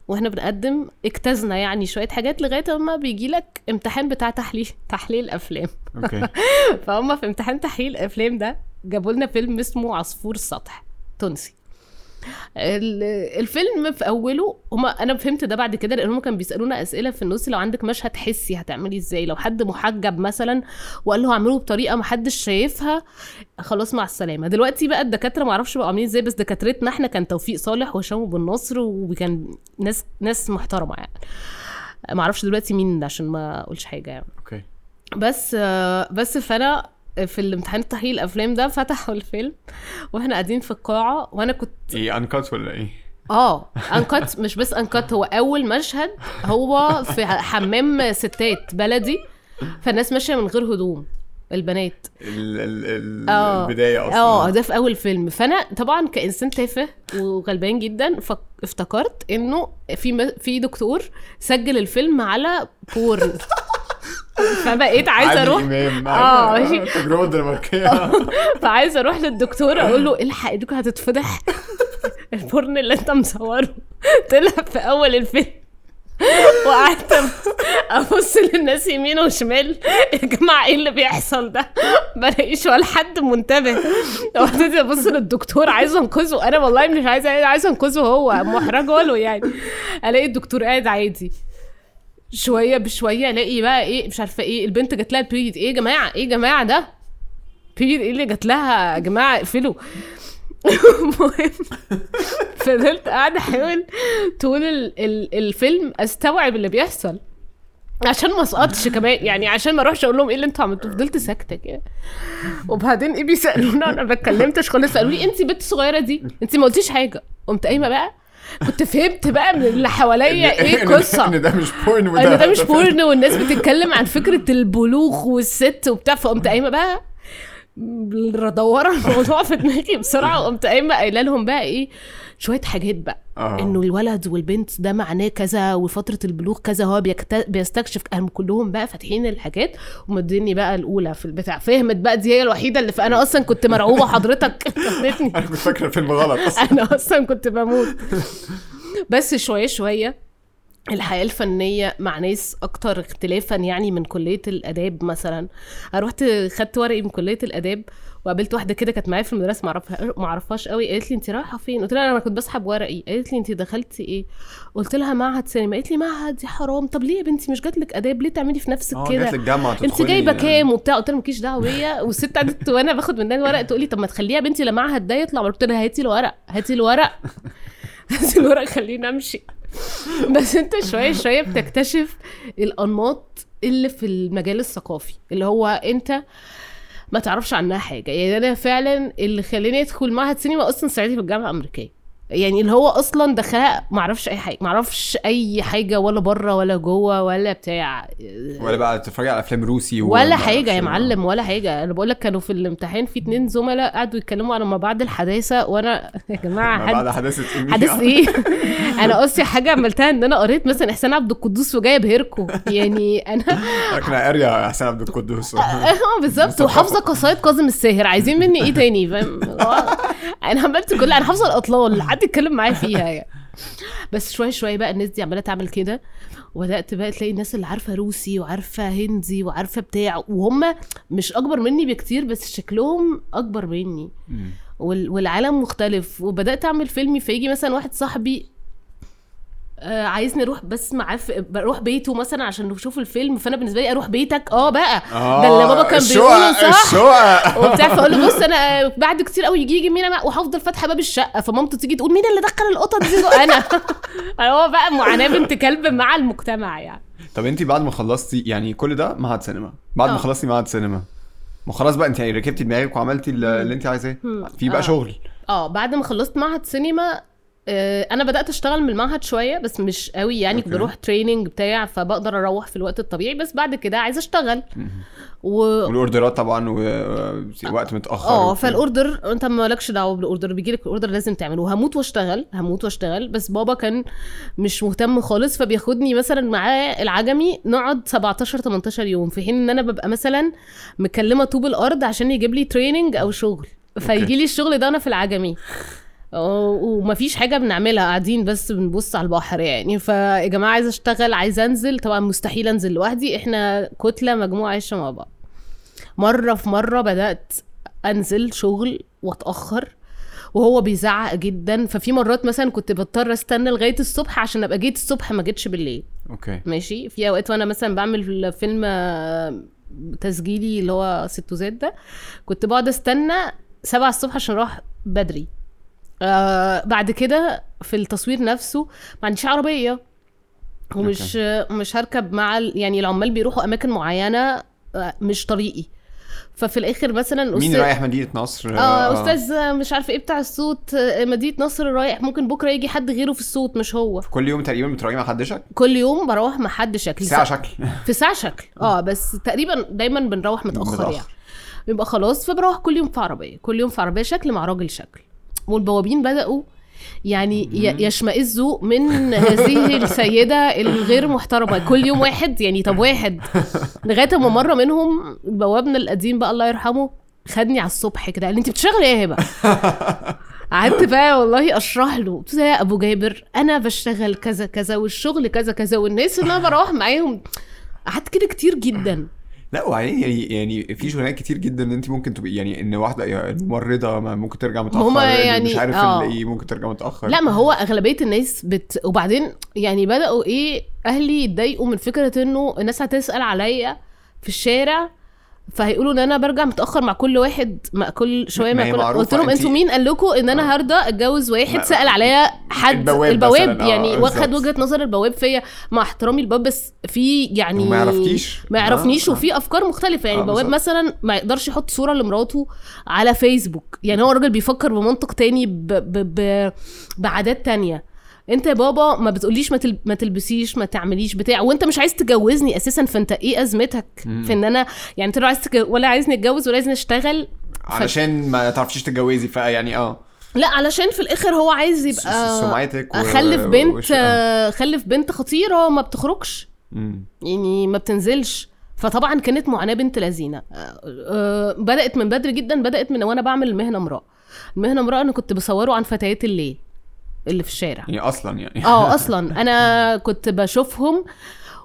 وإحنا بنقدم اجتزنا يعني شوية حاجات لغاية ما بيجي لك امتحان بتاع تحليل تحليل أفلام. أوكي. فهم في امتحان تحليل الافلام ده جابوا لنا فيلم اسمه عصفور السطح تونسي. الفيلم في أوله هما أنا فهمت ده بعد كده لأن هم كانوا بيسألونا أسئلة في النص لو عندك مشهد حسي هتعملي إزاي؟ لو حد محجب مثلا وقال له اعمله بطريقة ما حدش شايفها خلاص مع السلامة. دلوقتي بقى الدكاترة ما أعرفش بقوا عاملين إزاي بس دكاترتنا إحنا كان توفيق صالح وهشام بن نصر وكان ناس ناس محترمة يعني. ما أعرفش دلوقتي مين عشان ما أقولش حاجة يعني. okay. بس بس فأنا في الامتحان تحليل الأفلام ده فتحوا الفيلم وإحنا قاعدين في القاعة وأنا كنت إيه انكت ولا إيه؟ آه انكت مش بس انكت هو أول مشهد هو في حمام ستات بلدي فالناس ماشية من غير هدوم البنات ال ال آه. البداية أصلا آه ده في أول فيلم فأنا طبعا كإنسان تافه وغلبان جدا افتكرت إنه في في دكتور سجل الفيلم على porn فبقيت عايزة أروح آه، ماشي. التجربه الدنماركيه فعايزة أروح للدكتور أقول له إلحق إيدك هتتفضح ال porn اللي أنت مصوره طلع في أول الفيلم. وقعدت أبص للناس يمين وشمال. يا جماعة إيه اللي بيحصل ده؟ بلاقيش ولا حد منتبه. وابتدي أبص للدكتور عايزه أنقذه. أنا والله مش عايزه عايزة أنقذه هو محرجة له يعني. ألاقي الدكتور قاعد عادي. شوية بشوية ألاقي بقى إيه مش عارفة إيه البنت جات لها البيريد إيه يا جماعة؟ إيه يا جماعة ده؟ بيريد إيه اللي جات لها؟ يا جماعة اقفلوا. المهم فضلت قاعدة أحاول طول ال- ال- الفيلم أستوعب اللي بيحصل. عشان ما أسقطش كمان يعني عشان ما أروحش أقول لهم إيه اللي أنتوا عملتوه. فضلت ساكتة كده. وبعدين إيه بيسألونا؟ أنا ما اتكلمتش خالص. قالوا لي انت بنت صغيرة دي انت ما قلتيش حاجة. قمت قايمة بقى كنت فهمت بقى من اللي حواليا إيه القصة. إن ده مش porn وده إن ده مش porn والناس بتتكلم عن فكرة البلوغ والست وبتاع فقمت قايمة بقى مدوره الموضوع في دماغي بسرعة وقمت قايمة قايلة لهم بقى إيه شوية حاجات بقى. آه. إنه الولد والبنت ده معناه كذا وفترة البلوغ كذا هو بيكت... بيستكشف هم كلهم بقى فاتحين الحاجات ومديني بقى الأولى في البتاع. فهمت بقى دي هي الوحيدة اللي فانا أصلا كنت مرعوبة حضرتك أنا كنت فاكرة الفيلم غلط أصلا. أنا أصلا كنت بموت. بس شوية شوية الحياة الفنية مع ناس أكتر اختلافا يعني من كلية الآداب مثلا. أنا رحت خدت ورقي من كلية الآداب وقابلت واحدة كده كانت معايا في المدرسة معرفها ما اعرفهاش قوي قالت لي أنت رايحة فين؟ قلت لها أنا كنت بسحب ورقي. قالت لي أنت دخلتي إيه؟ قلت لها معهد سينما. قالت لي معهد يا حرام. طب ليه يا بنتي؟ مش جات لك آداب؟ ليه تعملي في نفسك آه كده؟ أنت تدخلي- جايبة كام وبتاع؟ قلت لها مالكيش دعوة بيا. والست قعدت وأنا باخد منها الورق تقول لي طب ما تخليها بنتي لما معهد ده يطلع. قلت لها هاتي الورق هاتي الورق. هاتي الورق خليني أمشي. بس انت شوية شوية بتكتشف الأنماط اللي في المجال الثقافي اللي هو انت ما تعرفش عنها حاجة. يعني أنا فعلا اللي خلاني أدخل معهد سينما أصلا ساعتها في الجامعة الأمريكية. يعني اللي هو أصلا دخلها ما أعرفش أي حاجة ما أعرفش أي حاجة ولا بره ولا جوه ولا بتاع. ولا بقى تتفرجي على أفلام روسي ولا حاجة يا أعرفش. معلم ولا حاجة. أنا بقول لك كانوا في الامتحان في اتنين زملاء قعدوا يتكلموا على ما بعد الحداثة وأنا يا جماعة ما حد بعد حداثة إيه؟ حدث إيه؟ أنا قصدي حاجة عملتها إن أنا قريت مثلا إحسان عبد القدوس وجايه ابهركم يعني أنا إحنا قاريه يا حسين عبد القدوس. آه بالظبط. وحافظة قصايد كاظم الساهر. عايزين مني إيه تاني؟ فاهم؟ أنا عملت كل أنا حافظة الأطلال. حد يتكلم معايا فيها يعني. بس شوية شوية بقى الناس دي عمالة تعمل كده وبدأت بقى تلاقي الناس اللي عارفة روسي وعارفة هندي وعارفة بتاع وهم مش أكبر مني بكتير بس شكلهم أكبر مني. والعالم مختلف. وبدأت أعمل فيلمي فيجي مثلا واحد صاحبي آه عايزني أروح بس معاه بروح بيته مثلا عشان نشوف الفيلم. فأنا بالنسبة لي أروح بيتك. آه بقى. ده اللي بابا كان بيقوله صح؟ الشقق. وبتاع فأقول له بص أنا بعد كتير قوي يجي يجي مين وهفضل فاتحة باب الشقة. فمامته تيجي تقول مين اللي دخل القطط دي؟ أنا. هو بقى معاناة بنت كلب مع المجتمع يعني. طب انت بعد ما خلصتي يعني كل ده معهد سينما. بعد ما آه. خلصتي معهد سينما. ما خلاص بقى أنت يعني ركبتي دماغك وعملتي ال- اللي أنت عايزاه. في بقى آه. شغل. آه بعد ما خلصت معهد سينما آه، أنا بدأت أشتغل من المعهد شوية بس مش قوي يعني okay. بروح training بتاع فبقدر أروح في الوقت الطبيعي بس بعد كده عايزه أشتغل. و... والأوردرات طبعا ووقت متأخر آه. فال order أنت مالكش دعوة بال order بيجي لك ال order لازم تعمله. هموت وأشتغل هموت وأشتغل بس بابا كان مش مهتم خالص فبياخدني مثلا معاه العجمي نقعد 17 18 يوم في حين إن أنا ببقى مثلا مكلمة طوب الأرض عشان يجيب لي تريننج أو شغل. فيجي لي الشغل ده أنا في العجمي. ومفيش حاجة بنعملها قاعدين بس بنبص على البحر يعني. فيا جماعة عايزة أشتغل عايزة أنزل طبعا مستحيل أنزل لوحدي. إحنا كتلة مجموعة عايشة مع بعض. مرة في مرة بدأت أنزل شغل وأتأخر وهو بيزعق جدا. ففي مرات مثلا كنت بضطر أستنى لغاية الصبح عشان أبقى جيت الصبح ما جيتش بالليل. okay. ماشي؟ في أوقات وأنا مثلا بعمل فيلم آه، تسجيلي اللي هو ست زاد ده كنت بقعد أستنى سبعة الصبح عشان أروح بدري. آه بعد كده في التصوير نفسه ما عنديش عربية ومش مش هركب مع ال- يعني العمال بيروحوا أماكن معينة آه، مش طريقي. ففي الآخر مثلا مين رايح مدينة نصر؟ آه أستاذ مش عارفة إيه بتاع الصوت آه، مدينة نصر رايح ممكن بكرة يجي حد غيره في الصوت مش هو. كل يوم تقريبا بتراجعي مع حد شكل؟ كل يوم بروح مع حد شكل. ساعة شكل. في ساعة شكل. آه بس تقريبا دايما بنروح متأخر, متأخر. يعني. بيبقى خلاص فبروح كل يوم في عربية. كل يوم في عربية شكل مع راجل شكل. والبوابين بدأوا يعني يشمئزوا من هذه السيدة الغير محترمة. كل يوم واحد يعني طب واحد. لغاية ما مرة منهم بوابنا القديم بقى الله يرحمه خدني على الصبح كده قال لي أنت بتشتغلي إيه يا هبه قعدت بقى والله أشرح له. قلت له يا أبو جابر أنا بشتغل كذا كذا والشغل كذا كذا والناس اللي أنا بروح معاهم. قعدت كده كتير جدا. لا وبعدين يعني يعني في شغلانات كتير جدا إن أنت ممكن تبقي يعني إن واحدة الممرضه ما ممكن ترجع متأخر هما يعني- مش عارف. اللي إيه ممكن ترجع متأخر لا ما هو أغلبية الناس بت... وبعدين يعني بدأوا إيه أهلي يتضايقوا من فكرة إنه الناس هتسأل عليا في الشارع فهيقولوا إن أنا برجع متأخر مع كل واحد مع كل شوية ما مع كل قلت لهم أنتوا مين قال لكم إن أنا هرضى أتجوز واحد ما- سأل عليا حد البواب البواب يعني واخد بالظبط. وجهة نظر البواب فيا مع احترامي البواب بس في يعني وما يعرفكيش. ما يعرفنيش آه. وفي أفكار مختلفة يعني آه، البواب. مثلا ما يقدرش يحط صورة لمراته على فيسبوك يعني هو الراجل بيفكر بمنطق تاني ب... ب... ب... بعادات تانية انت يا بابا ما بتقوليش ما, تل... ما تلبسيش ما تعمليش بتاع وانت مش عايز تجوزني أساسا فانت إيه أزمتك؟ في إن أنا يعني أنت لا عايز تج... ولا عايزني أتجوز ولا عايزني أشتغل علشان ما تعرفيش تتجوزي فيعني آه. لا علشان في الآخر هو عايز يبقى سمعتك و- أخلف بنت وش-. آه، خلف بنت خطيرة ما بتخرجش. مم. يعني ما بتنزلش. فطبعا كانت معاناة بنت لذينة. آه، آه، بدأت من بدري جدا بدأت من وأنا بعمل المهنه امرأة. المهنه امرأة أنا كنت بصوره عن فتيات الليل. اللي في الشارع. يعني أصلا يعني. آه أصلا. أنا كنت بشوفهم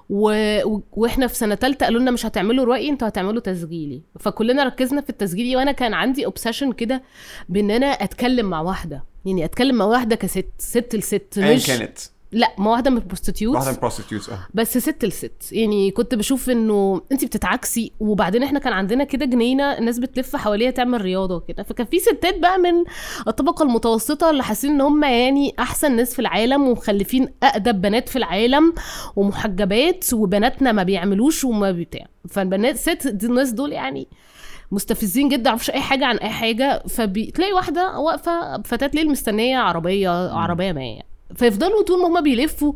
و... و... وإحنا في سنة ثالثه قالوا لنا مش هتعملوا روائي أنتوا هتعملوا تسجيلي. فكلنا ركزنا في التسجيلي وأنا كان عندي obsession كده بإن أنا أتكلم مع واحدة. يعني أتكلم مع واحدة كست ست لست مش كانت. لا ما واحدة من ال prostitutes واحدة من prostitutes آه. بس ست لست. يعني كنت بشوف إنه انت بتتعكسي وبعدين إحنا كان عندنا كده جنينة الناس بتلف حواليها تعمل رياضة وكده. فكان في ستات بقى من الطبقة المتوسطة اللي حاسين إن هم يعني أحسن ناس في العالم ومخلفين أأدب بنات في العالم ومحجبات وبناتنا ما بيعملوش وما بتاع. فالبنات ست دي الناس دول يعني مستفزين جدا معرفش أي حاجة عن أي حاجة. فبتلاقي واحدة واقفة فتاة ليل مستنية عربية عربية ما يعني. فيفضلوا طول ما هما بيلفوا.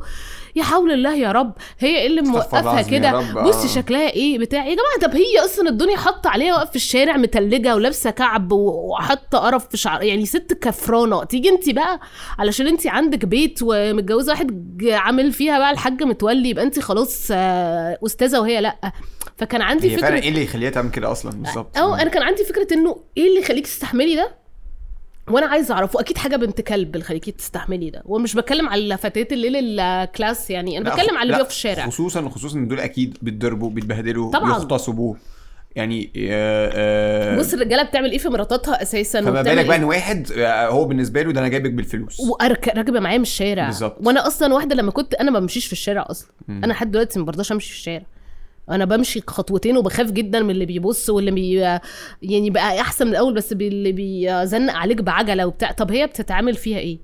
يا حول الله يا رب. هي إيه اللي موقفها كده؟ رب، آه. بصي شكلها إيه بتاع يا جماعة طب هي أصلا الدنيا حاطة عليها واقف في الشارع متلجة ولابسة كعب وحاطة قرف في شعر يعني ست كفرانة. تيجي أنت بقى علشان أنت عندك بيت ومتجوزة واحد عامل فيها بقى الحاج متولي يبقى أنت خلاص آه، أستاذة وهي لأ. فكان عندي هي فعلا فكرة إيه اللي يخليها تعمل كده أصلا؟ بالظبط. آه أنا كان عندي فكرة إنه إيه اللي يخليك تستحملي ده؟ وأنا عايزه اعرفه. أكيد حاجة بنت كلب اللي خليكي تستحملي ده. ومش بتكلم على فتيات الليل الكلاس يعني أنا بتكلم على اللي بيقف في الشارع. خصوصا خصوصا دول أكيد بيتضربوا بيتبهدلوا طبعاً. بيغتصبوا يعني آه، آه، بص الرجاله بتعمل إيه في مراتاتها أساسا؟ فما بالك بقى إيه؟ إن واحد آه، هو بالنسبة له ده أنا جايبك بالفلوس. وراكبه معايا من الشارع. بالظبط. وأنا أصلا واحدة لما كنت أنا ما بمشيش في الشارع أصلا. أنا لحد دلوقتي ما برضاش أمشي في الشارع. أنا بمشي خطوتين وبخاف جدا من اللي بيبص واللي بي يعني بقى احسن من الأول بس. اللي بيزنق عليك بعجلة وبتاع طب هي بتتعامل فيها إيه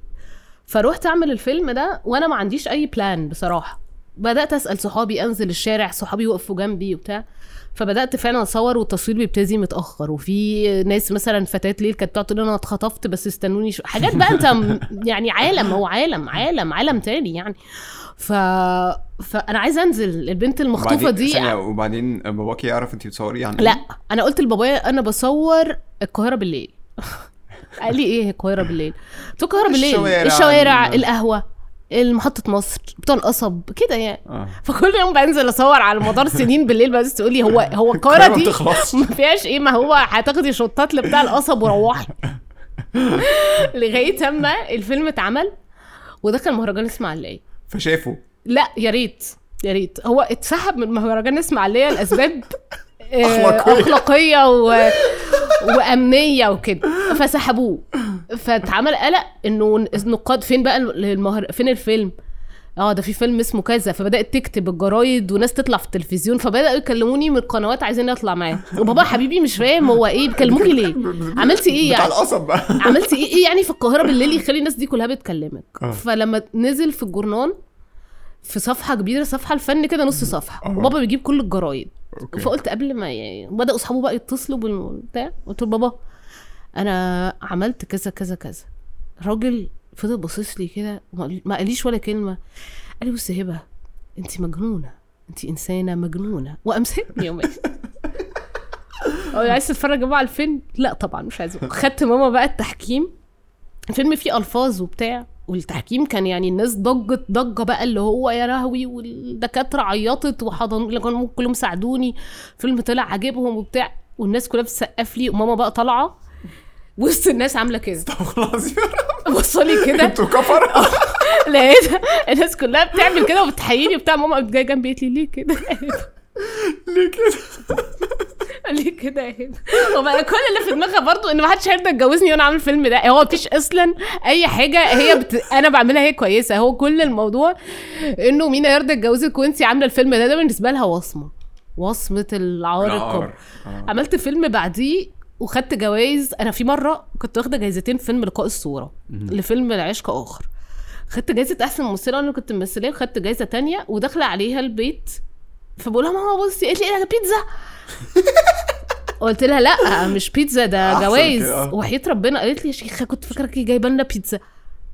فروحت اعمل الفيلم ده وأنا ما عنديش اي plan بصراحة بدأت أسأل صحابي أنزل الشارع صحابي يوقفوا جنبي وبتاع. فبدأت فعلا أصور والتصوير بيبتدي متأخر. وفي ناس مثلا فتاة ليل كانت بتقعد تقول أنا اتخطفت بس استنوني شو. حاجات بقى أنت يعني عالم هو عالم عالم عالم تاني يعني. ف... فانا عايزة أنزل البنت المخطوفة دي. ثانية، وبعدين باباكي يعرف انت بتصوري يعني لا أنا قلت لبابايا أنا بصور القاهرة بالليل. قال لي إيه القاهرة بالليل؟ قلت القاهرة بالليل. الشوارع. الشوارع القهوة. المحطة مصر بتوع القصب كده يعني. آه. فكل يوم بنزل أصور على مدار سنين بالليل بس تقول لي هو هو القاهرة ما دي. ما فيهاش إيه ما هو هتاخدي شطات لبتاع القصب وروحي. لغاية اما الفيلم اتعمل ودخل مهرجان إسماعيلية. فشافوا لا يا ريت يا ريت. هو اتسحب من مهرجان إسماعيلية لأسباب آه، أخلاقية. أخلاقية و... وأمنية وكده. فسحبوه. فاتعمل قلق إنه النقاد فين بقى المهر... فين الفيلم؟ آه ده في فيلم اسمه كذا. فبدأت تكتب الجرايد وناس تطلع في التلفزيون. فبدأوا يكلموني من القنوات عايزين أطلع معاهم. وبابا حبيبي مش فاهم هو إيه. بيكلموكي ليه؟ عملتي إيه بتاع يعني؟ القصب بقى. عملتي إيه؟ إيه يعني في القاهرة بالليل يخلي الناس دي كلها بتكلمك؟ آه. فلما نزل في الجورنال في صفحة كبيرة صفحة الفن كده نص صفحة. آه. وبابا بيجيب كل الجرايد. أوكي. فقلت قبل ما يعني بدأوا أصحابه بقى يتصلوا بالبتاع قلت له بابا أنا عملت كذا كذا كذا. الراجل فضل باصص لي كده ما قاليش ولا كلمة. قال لي بص يا هبة انت مجنونة. انت إنسانة مجنونة. وأمسكني وماشي هو عايز تتفرج بقى على الفيلم؟ لا طبعا مش عايزه خدت ماما بقى التحكيم. الفيلم فيه ألفاظ وبتاع. والتحكيم كان يعني الناس ضجت ضجة بقى اللي هو يا لهوي والدكاترة عيطت وحضن كانوا كلهم ساعدوني الفيلم طلع عاجبهم وبتاع والناس كلها بتسقف لي وماما بقى طالعة وسط الناس عاملة كده. الله العظيم بصلي كده. أنتوا كفر. لقيت الناس كلها بتعمل كده وبتحييني وبتاع ماما جاية جنبي قالت لي ليه كده؟ ليه كده؟ ليه كده يا هبة. وبقى كل اللي في دماغها برضو إن ما حدش هيرضى يتجوزني وأنا عامل الفيلم ده. هو مفيش أصلا أي حاجة هي بت... أنا بعملها هي كويسة. هو كل الموضوع إنه مين هيرضى يتجوزك وانت عاملة الفيلم ده. ده بالنسبة لها وصمة. وصمة العار. الكبرى. آه. عملت فيلم بعديه وخدت جوائز. أنا في مرة كنت واخدة جايزتين فيلم لقاء الصورة. لفيلم العشق آخر. خدت جايزة أحسن ممثلة وأنا كنت ممثلاه وخدت جايزة تانية وداخلة عليها البيت. فبقول لها ماما بصي قالت لي إيه ده بيتزا. قلت لها لا مش بيتزا ده جوايز. وحياة ربنا قالت لي يا شيخه كنت فاكرك جايبة لنا بيتزا.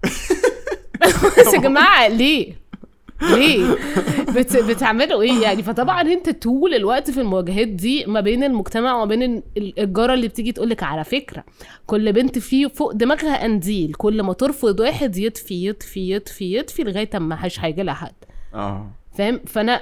بس يا جماعة ليه؟ ليه؟ بت... بتعملوا إيه؟ يعني فطبعا أنت طول الوقت في المواجهات دي ما بين المجتمع وما بين ال- الجارة اللي بتيجي تقول لك على فكرة كل بنت فيه فوق دماغها قنديل كل ما ترفض واحد يطفي يطفي يطفي يطفي لغاية أما مش هيجي لها حد. آه. فاهم؟ فأنا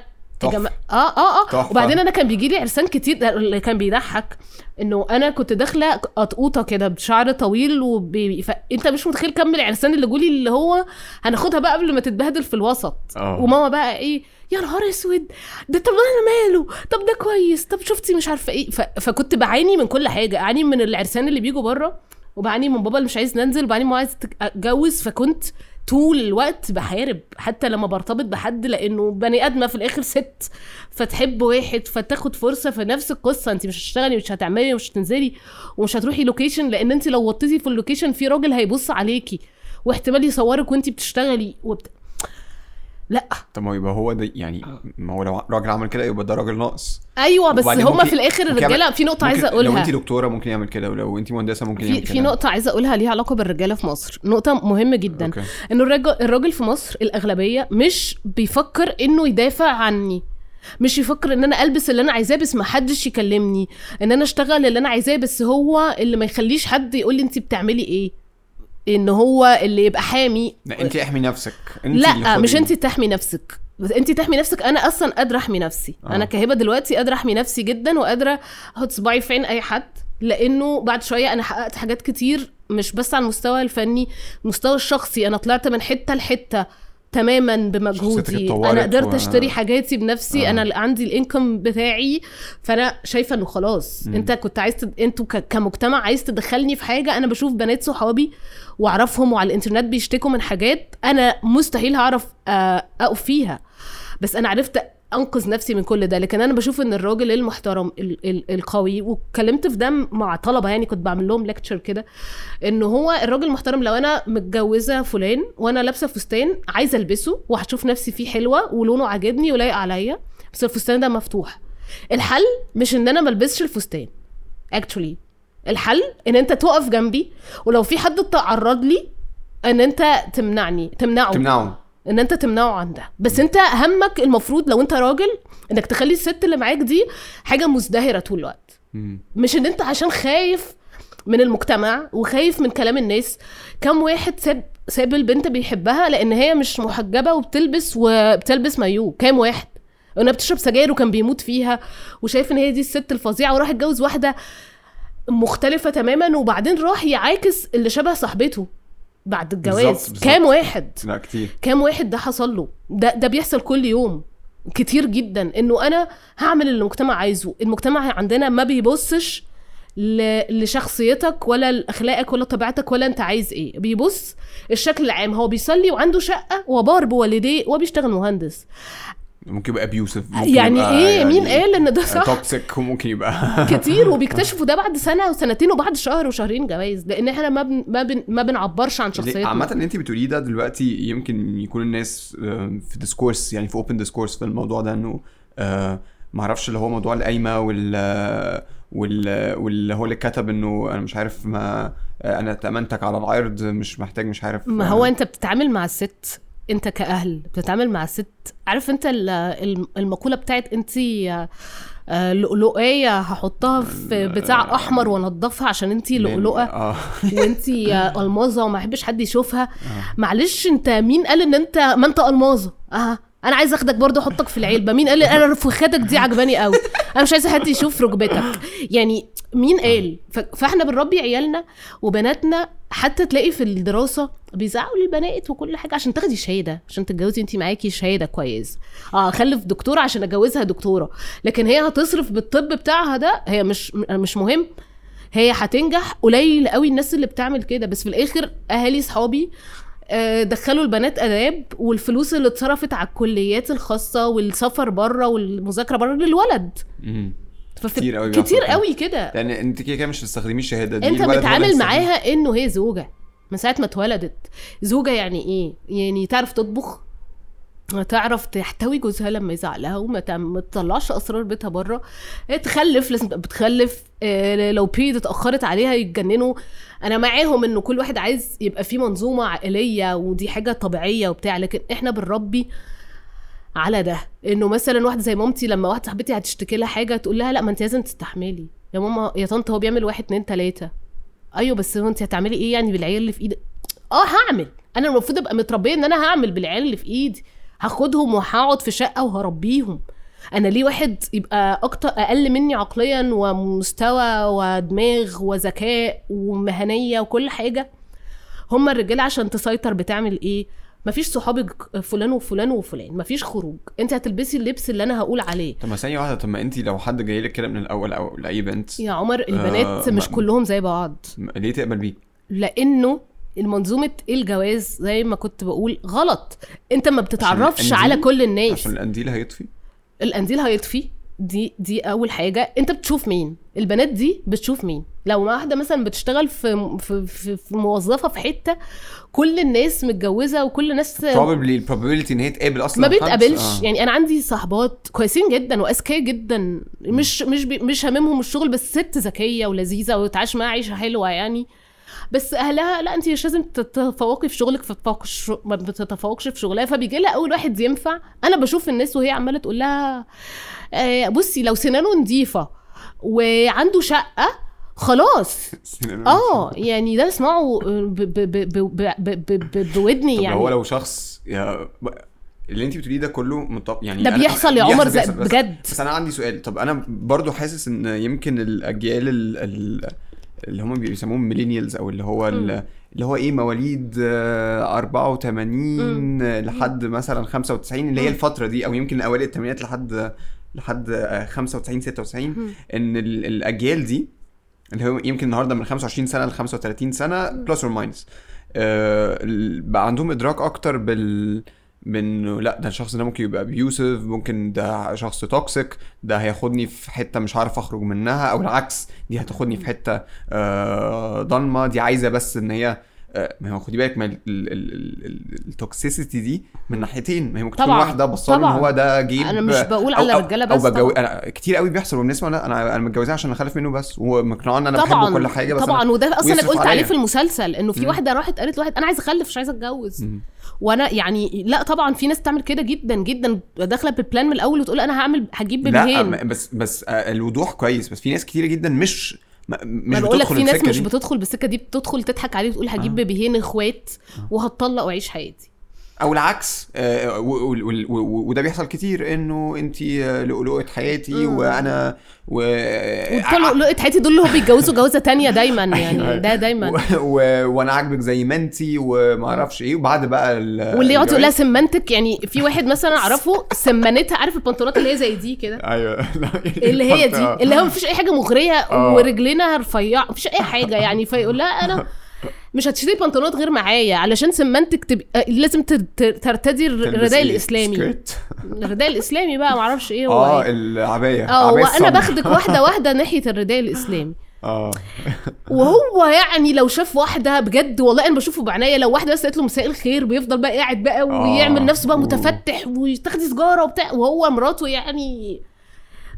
آه آه آه. تحفة. وبعدين أنا كان بيجي لي عرسان كتير اللي كان بيضحك إنه أنا كنت داخلة قطقوطة كده بشعر طويل وبي... فانت مش متخيل كم العرسان اللي جولي اللي هو هناخدها بقى قبل ما تتبهدل في الوسط. آه. وماما بقى إيه يا نهار أسود! ده طب أنا ماله! طب ده كويس! طب شفتي مش عارفة إيه. ف... فكنت بعاني من كل حاجة أعاني من العرسان اللي بيجوا بره وبعاني من بابا اللي مش عايز ننزل وبعاني من عايز أتجوز فكنت طول الوقت بحارب حتى لما برتبط بحد لأنه بني آدمة في الآخر ست فتحب واحد فتاخد فرصة فنفس القصة انت مش هتشتغلي مش هتعملي مش هتنزلي ومش هتروحي location لأن انت لو وطيتي في ال location في راجل هيبص عليكي واحتمال يصورك وانت بتشتغلي وبت... لا. طب ما يبقى هو ده يعني ما هو لو راجل عمل كده يبقى ده راجل ناقص. أيوه بس هما في الآخر الرجالة في نقطة عايزة ممكن- لو أقولها. انت دكتورة ممكن يعمل كده ولو انت مهندسة ممكن يعمل كده. في نقطة عايزة أقولها ليها علاقة بالرجالة في مصر. نقطة مهمة جدا. أوكي. إنه الراجل الراجل في مصر الأغلبية مش بيفكر إنه يدافع عني. مش يفكر إن أنا ألبس اللي أنا عايزاه بس ما حدش يكلمني. إن أنا أشتغل اللي أنا عايزاه بس هو اللي ما يخليش حد يقول لي انت بتعملي إيه. إن هو اللي يبقى حامي. لا انت احمي نفسك. انت اللي لا خدي- مش انت تحمي نفسك. بس انت تحمي نفسك. أنا أصلا قادرة أحمي نفسي. آه. أنا كهبة دلوقتي قادرة أحمي نفسي جدا وقادرة أحط صباعي في عين أي حد لأنه بعد شوية أنا حققت حاجات كتير مش بس على المستوى الفني المستوى الشخصي. أنا طلعت من حتة لحتة. تماما بمجهودي أنا قدرت و- أشتري حاجاتي بنفسي آه. أنا عندي الإنكم بتاعي فأنا شايفة إنه خلاص. م. أنت كنت عايز تد... أنتوا ك... كمجتمع عايز تدخلني في حاجة أنا بشوف بنات صحابي وأعرفهم وعلى الإنترنت بيشتكوا من حاجات أنا مستحيل هعرف آه، أقف فيها بس أنا عرفت أنقذ نفسي من كل ده لكن أنا بشوف إن الراجل المحترم ال- ال- القوي واتكلمت في ده مع طلبة يعني كنت بعمل لهم lecture كده إن هو الراجل المحترم لو أنا متجوزة فلان وأنا لابسة فستان عايزة ألبسه وهشوف نفسي فيه حلوة ولونه عاجبني ولايق عليا بس الفستان ده مفتوح. الحل مش إن أنا ملبسش الفستان actually الحل إن أنت تقف جنبي ولو في حد تعرض لي إن أنت تمنعني تمنعه. تمنعه. ان انت تمنعه عن ده. بس انت همك المفروض لو انت راجل انك تخلي الست اللي معاك دي حاجة مزدهرة طول الوقت. مش ان انت عشان خايف من المجتمع وخايف من كلام الناس كم واحد ساب ساب البنت بيحبها لأن هي مش محجبة وبتلبس وبتلبس مايو. كام واحد؟ وأنا بتشرب سجاير وكان بيموت فيها وشايف ان هي دي الست الفظيعة وراح اتجوز واحدة مختلفة تماما وبعدين راح يعاكس اللي شبه صاحبته. بعد الجواز. كام واحد؟ لا كتير. كام واحد ده حصل له؟ ده ده بيحصل كل يوم. كتير جدا. إنه أنا هعمل اللي المجتمع عايزه. المجتمع عندنا ما بيبصش لشخصيتك ولا لأخلاقك ولا طبيعتك ولا أنت عايز إيه. بيبص الشكل العام. هو بيصلي وعنده شقة وبار بوالديه وبيشتغل مهندس. ممكن يبقى ابيوسف يعني إيه؟ مين قال إن ده صح؟ توكسيك وممكن يبقى كتير وبيكتشفوا ده بعد سنة وسنتين وبعد شهر وشهرين جواز لأن إحنا ما بن ما, بن ما بنعبرش عن شخصيتنا. عامة اللي انت بتقوليه ده دلوقتي يمكن يكون الناس آه، في discourse يعني في open discourse في الموضوع ده إنه آه، معرفش اللي هو موضوع القايمة وال وال واللي هو اللي كتب إنه أنا مش عارف ما آه، أنا ائتمنتك على العرض مش محتاج مش عارف ما هو أنت بتتعامل مع الست. انت كأهل بتتعامل مع الست عارف انت ال- الم- المقولة بتاعت انت آه، لؤلؤية هحطها في بتاع أحمر وأنضفها عشان انت لؤلؤة آه. وانت ألماظة وما احبش حد يشوفها. معلش انت مين قال ان انت ما انت ألماظة؟ آه. أنا عايز اخدك برضه احطك في العلبه. مين قال أنا رفخاتك دي عجباني قوي. أنا مش عايزه حد يشوف ركبتك. يعني مين قال؟ فاحنا بنربي عيالنا وبناتنا حتى تلاقي في الدراسة بيزعقوا للبنات وكل حاجة عشان تاخدي شهادة. عشان تتجوزي انت معاكي شهادة كويس. آه اخلف دكتورة عشان اجوزها دكتورة. لكن هي هتصرف بالطب بتاعها ده هي مش مش مهم. هي هتنجح. قليل قوي الناس اللي بتعمل كده. بس في الآخر أهالي صحابي دخلوا البنات آداب والفلوس اللي اتصرفت على الكليات الخاصة والسفر بره والمذاكرة بره للولد. ففي كتير قوي كتير. قوي كده. لأن انت كده كده مش هتستخدمي الشهاده دي انت هيستخدمها. معاها انه هي زوجة. من ساعة ما اتولدت. زوجة يعني إيه؟ يعني تعرف تطبخ تعرف تحتوي جوزها لما يزعق لها وما تطلعش أسرار بيتها بره تخلف لازم بتخلف. آه، لو بيريد اتأخرت عليها يتجننوا. أنا معاهم انه كل واحد عايز يبقى في منظومة عائلية ودي حاجة طبيعية وبتاع لكن إحنا بنربي على ده. انه مثلا واحدة زي مامتي لما واحدة صاحبتي هتشتكي لها حاجة تقول لها لا ما انت لازم تستحملي. يا ماما يا طنط هو بيعمل واحد اتنين تلاتة. أيوه بس هو انت هتعملي إيه يعني بالعيال اللي في إيدك؟ آه هعمل. أنا المفروض أبقى متربية إن أنا هعمل بالعيال اللي في ايدي. هاخدهم وهقعد في شقة وهربيهم. أنا ليه واحد يبقى أكتر أقل مني عقليا ومستوى ودماغ وذكاء ومهنية وكل حاجة. هما الرجاله عشان تسيطر بتعمل إيه؟ مفيش صحابي ج- فلان وفلان وفلان مفيش خروج. أنت هتلبسي اللبس اللي أنا هقول عليه. طب ما ثانية واحدة طب ما أنت لو حد جاي لك كده من الأول أو لأي بنت يا عمر البنات آه، مش ما- كلهم زي بعض. ليه تقبل بيه؟ لأنه المنظومة الجواز؟ زي ما كنت بقول غلط. أنت ما بتتعرفش على كل الناس. عشان القنديل هيطفي؟ القنديل هيطفي دي دي أول حاجة. أنت بتشوف مين؟ البنات دي بتشوف مين؟ لو واحدة مثلا بتشتغل في في في, في موظفة في حتة كل الناس متجوزة وكل الناس probably البروبابيلتي إن هي تقابل أصلا ما حد. بيتقابلش. آه. يعني أنا عندي صحبات كويسين جدا وأذكياء جدا. مش مش مش هاممهم الشغل بس ست ذكية ولذيذة وتعيش معاها عيشة حلوة يعني. بس أهلها لا انت مش لازم تتفوقي في شغلك فتفوقش ما بتتفوقش في شغلها. فبيجي لها أول واحد ينفع. أنا بشوف الناس وهي عمالة تقول لها آه، بصي لو سنانه نظيفة وعنده شقة خلاص. آه يعني ده اسمعه بودني يعني هو لو شخص اللي انت بتقوليه ده كله مطب... يعني ده بيحصل يا عمر بيحصل، بس- بجد. بس أنا عندي سؤال. طب أنا برضو حاسس إن يمكن الأجيال ال... ال... اللي هم بيسموهم millennials أو اللي هو ال... اللي هو إيه مواليد آه، 84 آه، لحد مثلا 95 اللي هي. الفترة دي أو يمكن أوائل الثمانينات لحد لحد آه، 95 96 مم. إن ال- الأجيال دي اللي هو يمكن النهارده من 25 سنة ل 35 سنة plus or minus بقى عندهم إدراك أكتر بال بانه لا ده الشخص ده ممكن يبقى abusive ممكن ده شخص toxic ده هياخدني في حتة مش عارف أخرج منها أو العكس دي هتاخدني في حتة آه، ضلمة دي عايزة بس إن هي آه، ما هو خدي بالك ما ال- ال- ال- ال- ال toxicity دي من ناحيتين ما هي ممكن تكون واحدة بصله إن. هو ده جيب أنا مش بقول على أو- الرجالة أو بس بجو... أنا كتير قوي بيحصل وبنسمع لا أنا أنا متجوزها عشان أخلف منه بس ومقنعة إن أنا بحبه كل حاجة بس طبعا. وده أصلا قلت عليه. في المسلسل إنه في. واحدة راحت قالت لواحد أنا عايزه أخلف مش عايزه أتجوز. وأنا يعني لا طبعا في ناس تعمل كده جدا جدا داخلة بال plan من الأول وتقول أنا هعمل هجيب لا بيبيهين م- بس بس آه، الوضوح كويس بس في ناس كتير جدا مش مش بقول لك في ناس مش. بتدخل بالسكة دي بتدخل تضحك عليه وتقول هجيب آه. بيبيهين إخوات وهتطلق وأعيش حياتي أو العكس آه، وده بيحصل كتير إنه أنت لؤلؤه حياتي مم. وأنا و لقيت حياتي دول اللي هو بيتجوزوا جوازة تانية دايما يعني أيوة. ده دايما. وأنا عاجبك زي ما أنت وما أعرفش إيه وبعد بقى ال... واللي يقعد يقول لها سمنتك يعني في واحد مثلا أعرفه سمنتها عارف البنطلونات اللي هي زي دي كده أيوه اللي هي دي آه. اللي هو مفيش أي حاجة مغرية آه. ورجلينا رفيعة مفيش أي حاجة يعني فيقول لها أنا مش هتشتري بنطلونات غير معايا علشان سمنتك تبقى لازم ت- ت- ترتدي الرداء؟ الإسلامي؟ الرداء الإسلامي بقى معرفش إيه هو آه. العباية آه وأنا. باخدك واحدة واحدة ناحية الرداء الإسلامي آه وهو يعني لو شاف واحدة بجد والله أنا بشوفه بعناية لو واحدة بس قالت له مساء الخير بيفضل بقى قاعد بقى ويعمل نفسه بقى. متفتح وتاخدي سجارة وبتاع وهو مراته يعني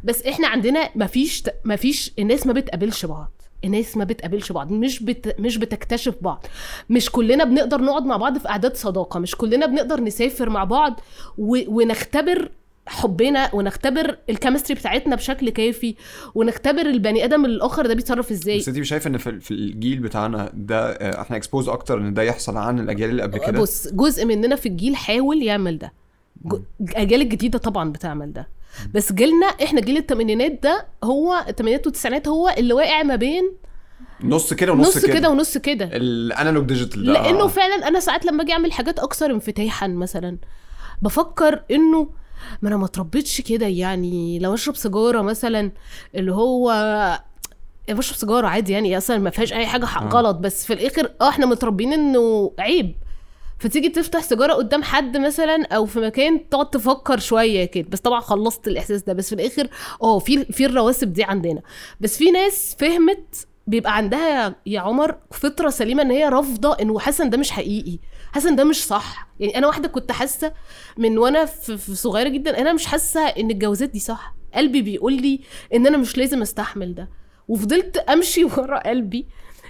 بس إحنا عندنا مفيش مفيش الناس ما بتقابلش بعض الناس ما بتقابلش بعض مش بت... مش بتكتشف بعض. مش كلنا بنقدر نقعد مع بعض في أعداد صداقة مش كلنا بنقدر نسافر مع بعض و... ونختبر حبنا ونختبر ال chemistry بتاعتنا بشكل كافي ونختبر البني آدم الآخر ده بيتصرف إزاي. بس انت مش شايف إن في, الجيل بتاعنا ده آه، إحنا exposed أكتر إن ده يحصل عن الأجيال اللي قبل كده؟ بص جزء مننا في الجيل حاول يعمل ده. الأجيال الجديدة طبعا بتعمل ده. بس جيلنا إحنا جيل الثمانينات ده هو الثمانينات والتسعينات هو اللي واقع ما بين نص كده ونص نص كده ونص كده. ال analog digital ده. لأنه آه. فعلا أنا ساعات لما أجي أعمل حاجات أكثر انفتاحا مثلا بفكر إنه ما أنا ما اتربيتش كده يعني. لو أشرب سيجارة مثلا اللي هو بشرب سيجارة عادي يعني أصلا ما فيهاش أي حاجة آه. غلط. بس في الآخر آه إحنا متربيين إنه عيب. فتيجي تفتح سيجارة قدام حد مثلا أو في مكان تقعد تفكر شوية كده. بس طبعا خلصت الإحساس ده. بس في الآخر آه في في الرواسب دي عندنا. بس في ناس فهمت بيبقى عندها يا عمر فطرة سليمة إن هي رافضة انه حاسه ان ده مش حقيقي. حاسه ان ده مش صح. يعني أنا واحدة كنت حاسة من وأنا في في صغيرة جدا أنا مش حاسة إن الجوازات دي صح. قلبي بيقول لي إن أنا مش لازم أستحمل ده. وفضلت أمشي ورا قلبي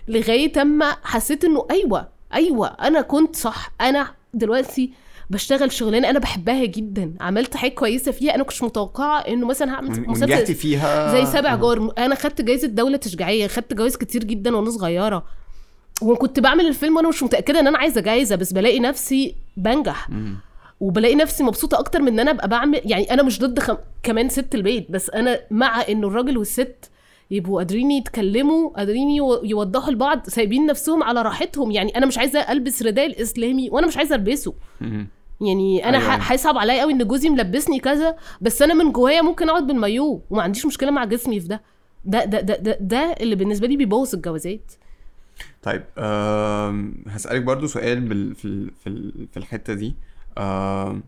لغاية أما حسيت إنه أيوه أيوه أنا كنت صح. أنا دلوقتي بشتغل شغلانة أنا بحبها جدا. عملت حاجة كويسة فيها. أنا كنتش متوقعة إنه مثلا هعمل مسلسل فيها. زي سبع. جار. أنا خدت جايزة دولة تشجيعية خدت جوائز كتير جدا وأنا صغيرة. وكنت بعمل الفيلم وأنا مش متأكدة إن أنا عايزة جايزة بس بلاقي نفسي بنجح. مم. وبلاقي نفسي مبسوطة أكتر من إن أنا أبقى بعمل يعني أنا مش ضد خم... كمان ست البيت بس أنا مع إنه الراجل والست يبقوا قادرين يتكلموا قادرين يو- يوضحوا لبعض سايبين نفسهم على راحتهم يعني أنا مش عايزة ألبس رداء الإسلامي وأنا مش عايزة ألبسه. يعني أنا أيوة. أيوة. هيصعب عليا قوي إن جوزي ملبسني كذا بس أنا من جوايا ممكن أقعد بالمايو وما عنديش مشكلة مع جسمي في ده ده ده ده ده, ده اللي بالنسبة لي بيبوظ الجوازات طيب آم، هسألك برضو سؤال بال... في. في ال... في الحتة دي آم،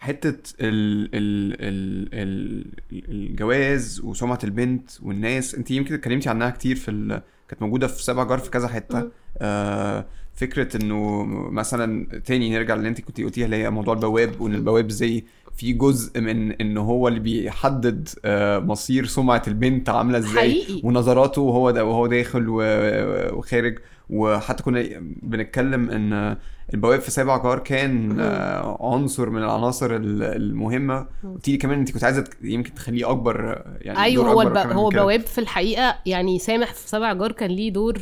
حتة ال ال ال ال الجواز وسمعة البنت والناس انت يمكن اتكلمتي عنها كتير في ال... كانت موجودة في سبع جار في كذا حتة. آه فكرة انه مثلا تاني نرجع اللي انت كنت قلتيها اللي هي موضوع البواب وإن البواب زي في جزء من إن هو اللي بيحدد آه مصير سمعة البنت عاملة إزاي حقيقي. ونظراته وهو ده وهو داخل وخارج. وحتى كنا بنتكلم إن البواب في سابع جار كان آه، عنصر من العناصر ال- المهمة. قلتي لي كمان إنت كنت عايزة يمكن تخليه أكبر يعني أيوه هو أكبر هو. بواب في الحقيقة يعني سامح في سبع جار كان ليه دور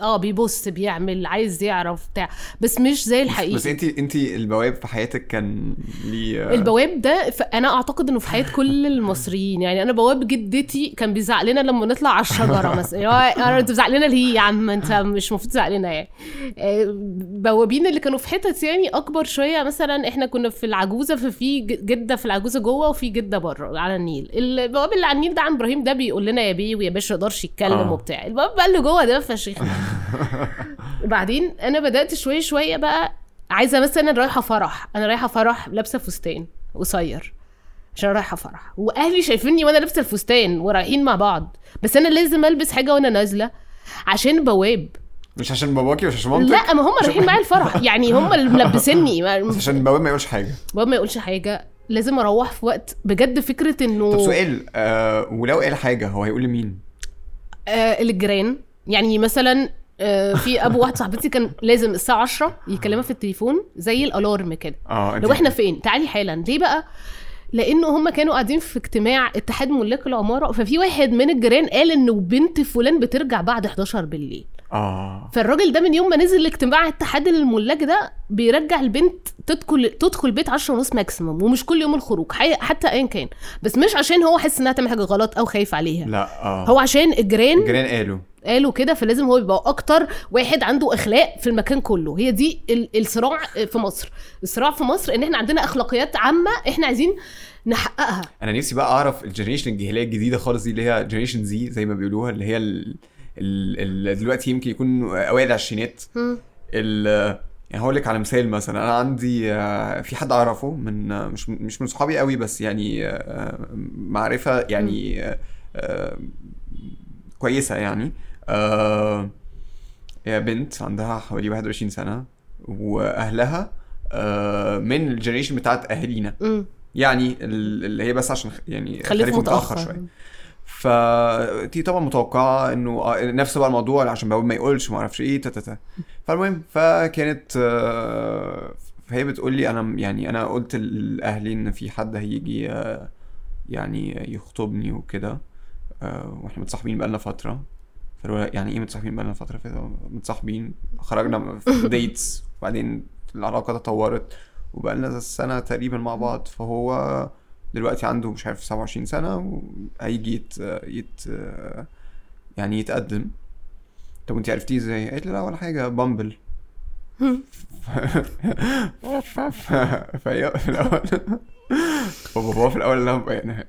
آه بيبص بيعمل عايز يعرف بتاع. بس مش زي الحقيقة بس انت انت البواب في حياتك كان ليه آه، البواب ده. أنا اعتقد انه في حياة كل المصريين. يعني أنا بواب جدتي كان بيزعق لنا لما نطلع على الشجرة مثلا. انت بتزعق لنا ليه يا عم؟ انت مش المفروض تزعق لنا يعني. آه، بوابين اللي كانوا في حتت يعني اكبر شوية. مثلا إحنا كنا في العجوزة ففي جدة في العجوزة جوه وفي جدة بره على النيل. البواب اللي على النيل ده عم إبراهيم ده بيقول لنا يا بيه ويا باشا يقدرش يتكلم آه. وبتاع. البواب بقى اللي جوه ده فشيخ. وبعدين أنا بدأت شوية شوية بقى عايزة مثلا رايحة فرح. أنا رايحة فرح لابسة فستان قصير عشان رايحة فرح. وأهلي شايفيني وأنا لابسة الفستان ورايحين مع بعض. بس أنا لازم ألبس حاجة وأنا نازلة عشان بواب. مش عشان باباكي مش عشان مامتك؟ لا ما هم رايحين معايا الفرح. يعني هم اللي ملبسيني. بس ما- عشان البواب ما يقولش حاجة. بابا ما يقولش حاجة. لازم أروح في وقت بجد فكرة إنه طب سؤال آه ولو قال حاجة هو هيقول لمين؟ آه الجيران. يعني مثلا آه في أبو واحد صاحبتي كان لازم الساعة 10 يكلمها في التليفون زي الألارم كده. آه أنت لو إحنا فين؟ تعالي حالا. ليه بقى؟ لأنه هم كانوا قاعدين في اجتماع اتحاد ملاك العمارة ففي واحد من الجيران قال إنه بنت فلان بترجع بعد 11 بالليل. آه. فالراجل ده من يوم ما نزل اجتماع اتحاد الملاك ده بيرجع البنت تدخل تدخل البيت 10 ونص ماكسيموم ومش كل يوم الخروج حي- حتى ايا كان. بس مش عشان هو حاسس إنها تعمل حاجة غلط أو خايف عليها. لا آه. هو عشان الجيران الجيران قالوا. قالوا كده فلازم هو يبقى أكتر واحد عنده أخلاق في المكان كله. هي دي ال- الصراع في مصر. الصراع في مصر إن إحنا عندنا أخلاقيات عامة إحنا عايزين نحققها. أنا نفسي بقى أعرف ال generation الجيل الجديدة خالص دي اللي هي generation زي زي ما بيقولوها اللي هي ال... دلوقتي يمكن يكون أوائل العشرينات. ال... يعني هقول لك على مثال مثلا. أنا عندي آه، في حد أعرفه من آه، مش مش من صحابي قوي بس يعني آه، معرفة يعني كويسة يعني. هي بنت عندها حوالي 21 سنة وأهلها من الجنريشن بتاعت أهالينا. يعني ال- اللي هي بس عشان يعني خليفه متأخر. شوية. فدي طبعا متوقعة إنه آه، نفس بقى الموضوع عشان ما يقولش ما أعرفش إيه تاتا فالمهم فكانت آه، فهي بتقول لي أنا يعني أنا قلت لأهلي إن في حد هيجي آه، يعني يخطبني وكده وإحنا متصاحبين بقالنا فترة. فقالوا يعني إيه متصاحبين بقالنا فترة؟ متصاحبين خرجنا في dates وبعدين العلاقة تطورت وبقالنا سنة تقريبا مع بعض. فهو دلوقتي عنده مش عارف 27 سنة وهيجي يت, يت يعني يتقدم. طب انت عرفتيه إزاي؟ قالت لي لا ولا حاجة Bumble. فهي في الأول. فبابا في الأول إيه يعني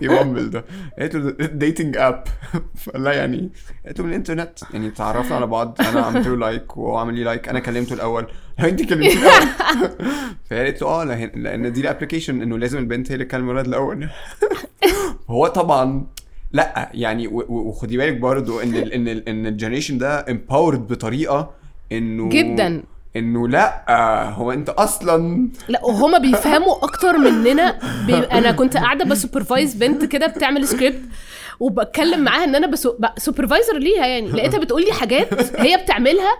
Bumble ده؟ قالت له dating app فقال لها يعني؟ قالت له من الإنترنت. يعني تعرفنا على بعض. أنا عملت له like وهو عمل لي like أنا كلمته الأول. لا أنت كلمتيه الأول. فهي قالت له آه لأن دي ال application إنه لازم البنت هي اللي تكلم الولد الأول. هو طبعا لا يعني وخدي بالك برضو إن ال إن ال إن ال generation ده empowered بطريقة إنه جدا. انه لا هو انت أصلا لا وهما بيفهموا أكتر مننا. بي... أنا كنت قاعدة ب supervise بنت كده بتعمل سكريبت وبتكلم معاها إن أنا بسو... supervisor ليها يعني. لقيتها بتقول لي حاجات هي بتعملها.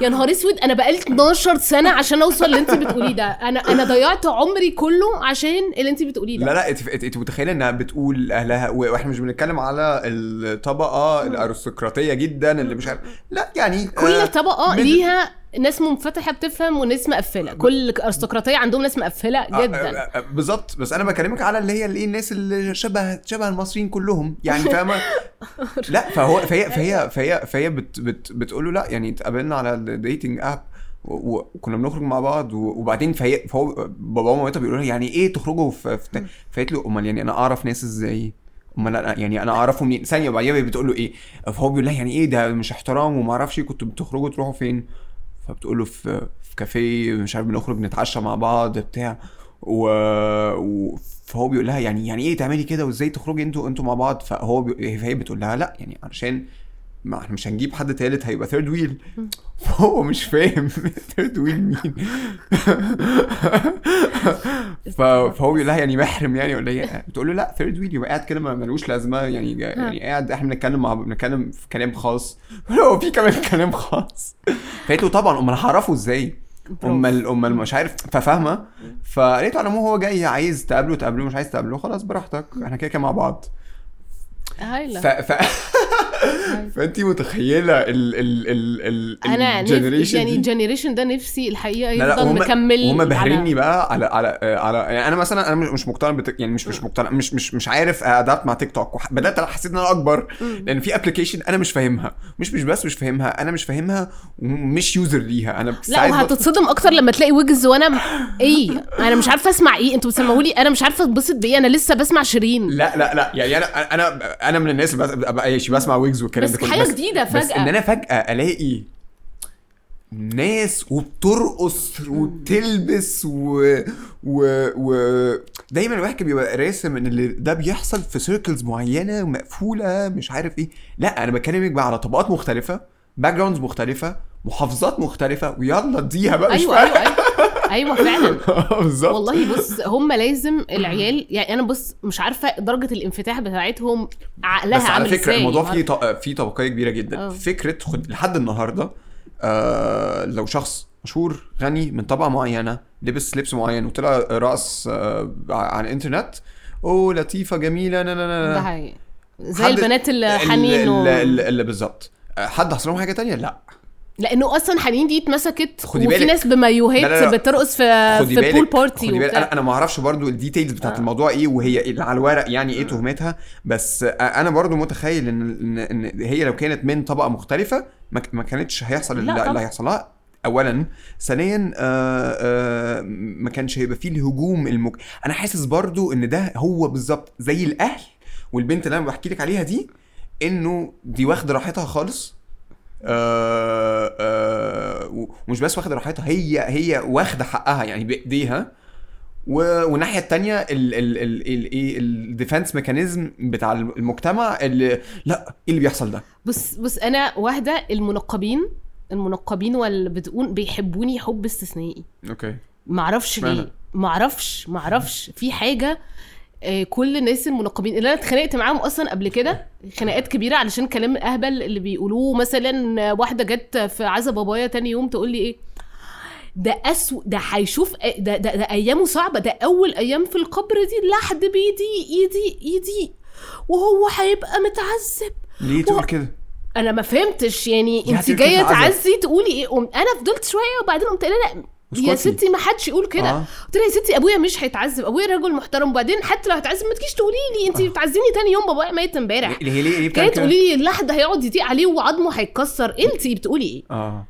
يا نهار أسود أنا بقالي 12 سنة عشان أوصل اللي انت بتقوليه ده. أنا أنا ضيعت عمري كله عشان اللي انت بتقوليه ده. لا لا انت متخيلة إنها بتقول لاهلها و- وإحنا مش بنتكلم على الطبقة الأرستقراطية جدا اللي مش عارف لا يعني كل آه، طبقة ليها ناس منفتحة بتفهم وناس مقفلة. كل أرستقراطية عندهم ناس مقفلة آه، جدا آه، آه، بالظبط. بس أنا بكلمك على اللي هي الايه الناس اللي شبه شبه المصريين كلهم. يعني فاهمه لا فهو فهي فهي فهي فهي بت بت بتقول له لا يعني اتقابلنا على ال dating app وكنا بنخرج مع بعض وبعدين فهي فهو بابا ومامتها بيقولوا لها يعني إيه تخرجوا في, فقالت له أمال يعني أنا أعرف ناس إزاي؟ أمال أنا يعني أنا اعرفه منين ثانية وبعدين بتقول له إيه؟ فهو بيقول لها يعني إيه ده مش احترام وما أعرفش إيه، كنتوا بتخرجوا تروحوا فين؟ فبتقول له في في كافيه مش عارف بنخرج نتعشى مع بعض بتاع. و... و... فهو بيقول لها يعني يعني إيه تعملي كده وإزاي تخرجي أنتوا أنتوا مع بعض؟ فهو بي... فهي بتقول لها لأ يعني علشان ما إحنا مش هنجيب حد تالت هيبقى third wheel فهو مش فاهم third wheel مين. فهو بيقول لها يعني محرم يعني ولا إيه؟ بتقول له لا third wheel يبقى قاعد كده ملوش لازمة يعني يعني قاعد إحنا بنتكلم مع بنتكلم في كلام خاص. هو في كمان كلام خاص. فقالت له طبعا أمال هعرفه إزاي؟ امال أمال مش عارف ففاهمة؟ فقالت له على هو جاي عايز تقابله تقابله مش عايز تقابله خلاص براحتك إحنا كده كده مع بعض. هايلة. ف... ف... فانت متخيلة ال ال ال ال أنا. ال generation يعني؟ ال generation ده نفسي الحقيقة لا لا يفضل وهم مكمل وهم على- بهرني بقى على على على يعني أنا مثلا أنا مش مش مقتنع بت... يعني مش مش مقتنع مش مش مش عارف adapt مع تيك توك وح- بدأت حسيت إن أنا أكبر. لأن في application أنا مش فاهمها. مش مش بس مش فاهمها أنا مش فاهمها ومش user ليها. أنا لا وهتتصدم أكتر لما تلاقي ويجز وأنا م... إيه؟ أنا مش عارفة أسمع إيه؟ أنتوا بتسمعوا لي أنا مش عارفة أتبسط بإيه. أنا لسه بسمع شيرين. لا لا لا. يعني أنا أنا أنا من الناس اللي بسمع ويجز والكلام بس ده كله حاجة جديدة بس فجأة. إن أنا فجأة ألاقي ناس وبترقص وبتلبس و و و دايما الواحد كان بيبقى راسم إن اللي ده بيحصل في circles معينة مقفولة مش عارف إيه لا أنا بكلمك بقى على طبقات مختلفة backgrounds مختلفة محافظات مختلفة ويلا اديها بقى مش أيوه فاهم. أيوه فعلا. بالظبط. والله بص هم لازم العيال يعني أنا بص مش عارفة درجة الانفتاح بتاعتهم عقلها بس على فكرة الموضوع فيه ط- فيه طبقية كبيرة جدا. آه. فكرة خد لحد النهارده آه لو شخص مشهور غني من طبقة معينة لبس لبس معين وطلع رقص آه على الإنترنت أوه لطيفة جميلة نا نا نا ده. حقيقي زي البنات اللي ال- حنين و... ال- ال- اللي بالظبط. آه، حد حصل لهم حاجة تانية؟ لا. لأنه أصلا حنين دي اتمسكت خدي وفي بالك. ناس بمايوهات لا، لا، لا. بترقص في خدي في بالك pool party خدي بالك وبتاع. أنا أنا ما أعرفش برضو ال details بتاعت آه. الموضوع إيه وهي على الورق يعني إيه تهمتها بس أنا برضو متخيل ان ان هي لو كانت من طبقة مختلفة ما ك- ما كانتش هيحصل لا اللي, طبعا. اللي هيحصل لها اولا ثانيا آه آه ما كانش هيبقى فيه الهجوم المك... أنا حاسس برضو إن ده هو بالظبط زي الأهل والبنت اللي أنا بحكي لك عليها دي إنه دي واخدة راحتها خالص آه آه ومش بس واخدة راحتها هي هي واخدة حقها يعني بإيديها. والناحية التانية ال ال ال ال إيه ال defense mechanism بتاع المجتمع اللي لا إيه اللي بيحصل ده؟ بص بص أنا واحدة المنقبين المنقبين واللي بتقول بيحبوني حب استثنائي. okay. معرفش؟ ليه؟ معرفش معرفش. في حاجة كل الناس المنقبين اللي أنا اتخانقت معاهم أصلا قبل كده خناقات كبيرة علشان كلام أهبل اللي بيقولوه مثلا واحدة جت في عزا بابايا تاني يوم تقول لي إيه ده اسو ده هيشوف ده, ده ده أيامه صعبة ده أول أيام في القبر دي لحد بيدي ايدي ايدي وهو هيبقى متعذب ليه تقول كده؟ أنا ما فهمتش يعني أنت جاية؟ تعزي تقولي إيه قمت أنا فضلت شوية وبعدين قمت قايلة لا يا. ستي ما حدش يقول كده. آه. قلت لها يا ستي أبويا مش هيتعذب. أبويا راجل محترم. وبعدين حتى لو هيتعذب ما تجيش تقولي لي. انت بتعذبني تاني يوم بابايا ميت امبارح. ليه ليه ليه كده؟ تقولي لي اللحد هيقعد يضيق عليه وعظمه هيتكسر. انت بتقولي إيه؟ آه.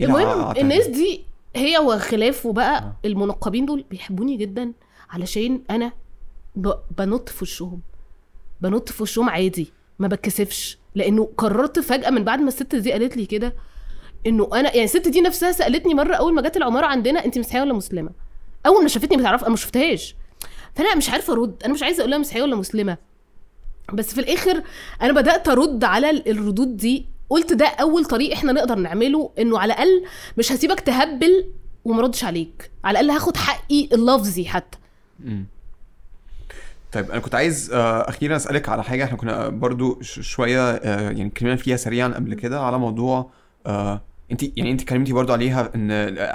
إيه المهم الناس؟ دي هي وخلافه بقى آه. المنقبين دول بيحبوني جدا علشان أنا ب... بنط في وشهم. بنط في وشهم عادي. ما بتكسفش. لأنه قررت فجأة من بعد ما الست دي قالت لي كده إنه أنا يعني الست دي نفسها سألتني مرة أول ما جت العمارة عندنا انت مسيحية ولا مسلمة؟ أول ما شافتني بتعرف أنا ما شفتهاش. فأنا مش عارفة أرد. أنا مش عايزة أقول لها مسيحية ولا مسلمة. بس في الآخر أنا بدأت أرد على ال- الردود دي. قلت ده أول طريق إحنا نقدر نعمله إنه على الأقل مش هسيبك تهبل وما ردش عليك. على الأقل هاخد حقي اللفظي حتى. طيب أنا كنت عايز آه، أخيرا أسألك على حاجة. إحنا كنا برضو شوية آه، يعني اتكلمنا فيها سريعا قبل كده على موضوع آه، انت يعني انت اتكلمتي برضو عليها ان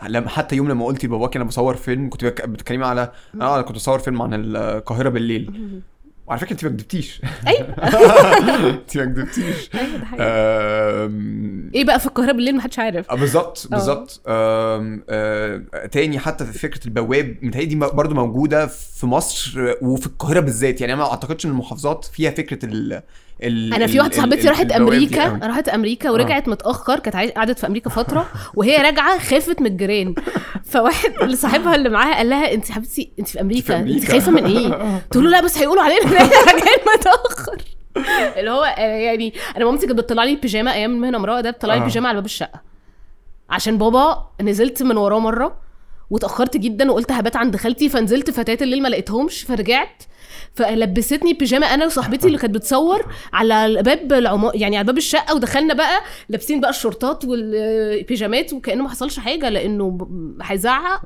لما حتى يوم لما قلتي لباباكي أنا بصور فيلم كنت بتتكلمي على آه أنا كنت بصور فيلم عن القاهرة بالليل. وعلى فكرة انت ما كدبتيش. أيوه. انت ما كدبتيش. آم، إيه بقى في القاهرة بالليل محدش عارف. آه، بالظبط آه. بالظبط. آه، تاني حتى في فكرة البواب متهيألي دي برضو موجودة في مصر وفي القاهرة بالذات. يعني أنا ما أعتقدش إن المحافظات فيها فكرة ال أنا في واحدة صاحبتي راحت أمريكا. راحت أمريكا ورجعت متأخر كانت قعدت في أمريكا فترة وهي راجعة خافت من الجيران فواحد صاحبها اللي معاها قال لها أنت حبيبتي أنت في أمريكا أنت أمريكا. خايفة من إيه تقول له لا بس هيقولوا علينا ان إحنا راجعين متأخر اللي هو آه، يعني أنا مامتي كانت بتطلع لي بيجامة أيام المهنه امرأة ده بتطلع لي آه. بيجامة على باب الشقة عشان بابا نزلت من وراه مرة واتاخرت جدا وقلت هبات عند خالتي فنزلت فتات الليل ما لقيتهمش فرجعت فلبستني بيجامه أنا وصاحبتي اللي كانت بتصور على باب العمار يعني على باب الشقة ودخلنا بقى لابسين بقى الشورتات والبيجامات وكأنه ما حصلش حاجة لأنه هيزعق.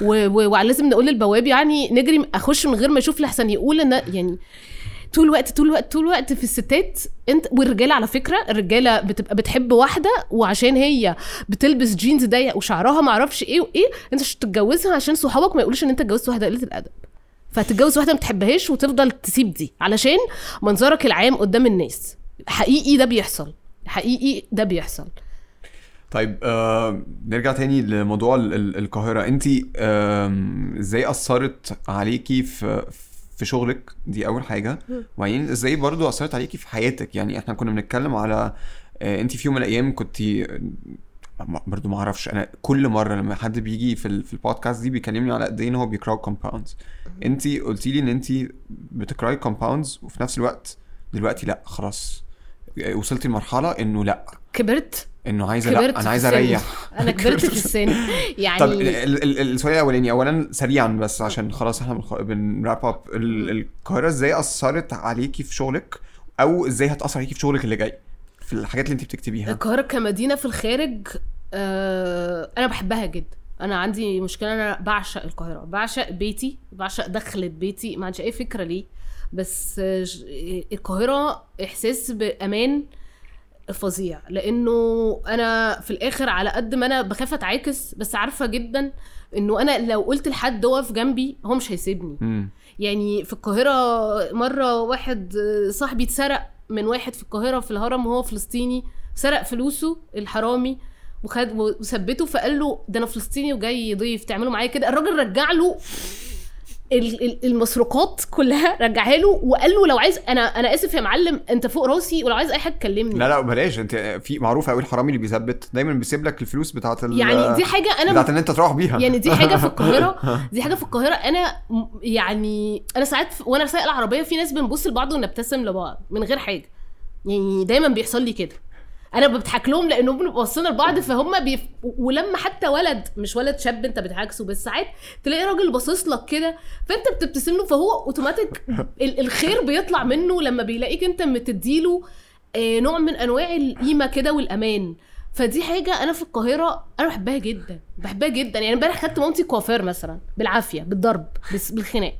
ولازم نقول للبواب يعني نجري أخش من غير ما يشوف لحسن يقول إن يعني طول الوقت طول الوقت طول الوقت في الستات انت والرجالة على فكرة الرجالة بتبقى بتحب واحدة وعشان هي بتلبس جينز ضيق وشعرها ما أعرفش إيه وايه انت مش تتجوزها عشان صحابك ما يقولوش ان انت اتجوزت واحدة قليله الأدب. فتتجوز واحدة ما بتحبهاش وتفضل تسيب دي علشان منظرك العام قدام الناس. حقيقي ده بيحصل. حقيقي ده بيحصل. طيب آه نرجع تاني لموضوع ال- ال- القاهرة. انت إزاي أثرت عليكي في في شغلك دي أول حاجة. وبعدين إزاي برضو أثرت عليكي في حياتك؟ يعني إحنا كنا بنتكلم على آه انت في يوم من الأيام كنت برضو ما أعرفش. أنا كل مرة لما حد بيجي في في البودكاست دي بيكلمني على قد إيه إن هو بيقرا كومباوندز انت قلتي لي إن انت بتكرهي compounds وفي نفس الوقت دلوقتي لأ خلاص. وصلتي لمرحلة إنه لأ. كبرت؟ إنه عايزه كبرت لا أنا عايزه السن. أريح. أنا كبرت في السن. يعني طب ال- ال- ال- السؤال الأولاني اولا سريعا بس عشان خلاص إحنا بن wrap up ال- القاهرة إزاي أثرت عليكي في شغلك؟ أو إزاي هتأثر عليكي في شغلك اللي جاي؟ في الحاجات اللي أنت بتكتبيها. القاهرة كمدينة في الخارج آه أنا بحبها جدا. أنا عندي مشكلة أنا بعشق القاهرة. بعشق بيتي بعشق دخلة بيتي. ما عنديش أي فكرة ليه. بس آه، القاهرة إحساس بأمان. فظيع. لأنه أنا في الآخر على قد ما أنا بخاف أتعاكس بس عارفة جدا إنه أنا لو قلت لحد وقف جنبي هو مش هيسيبني. يعني في القاهرة مرة واحد صاحبي اتسرق من واحد في القاهرة في الهرم وهو فلسطيني سرق فلوسه الحرامي وخد وثبته فقال له ده أنا فلسطيني وجاي ضيف تعملوا معايا كده. الراجل رجع له المسروقات كلها رجعها له وقال له لو عايز أنا أنا آسف يا معلم أنت فوق راسي ولو عايز أي حاجة كلمني لا لا بلاش. أنت في معروف قوي الحرامي اللي بيثبت دايما بيسيب لك الفلوس بتاعت ال يعني دي حاجة أنا بتاعت ان أنت تروح بيها. يعني دي حاجة في القاهرة. دي حاجة في القاهرة. أنا يعني أنا ساعات وأنا سايقه العربية في ناس بنبص لبعض ونبتسم لبعض من غير حاجة. يعني دايما بيحصل لي كده. أنا بضحك لهم لانهم بنبقى باصين لبعض فهم بيف... ولما حتى ولد مش ولد شاب انت بتعاكسه بس ساعات تلاقي راجل باصص لك كده فانت بتبتسم له فهو اوتوماتيك ال- الخير بيطلع منه لما بيلاقيك انت متديله آه، نوع من انواع القيمة كده والأمان. فدي حاجة أنا في القاهرة أنا بحبها جدا بحبها جدا. يعني امبارح خدت مامتي كوافير مثلا بالعافية بالضرب بالخناق.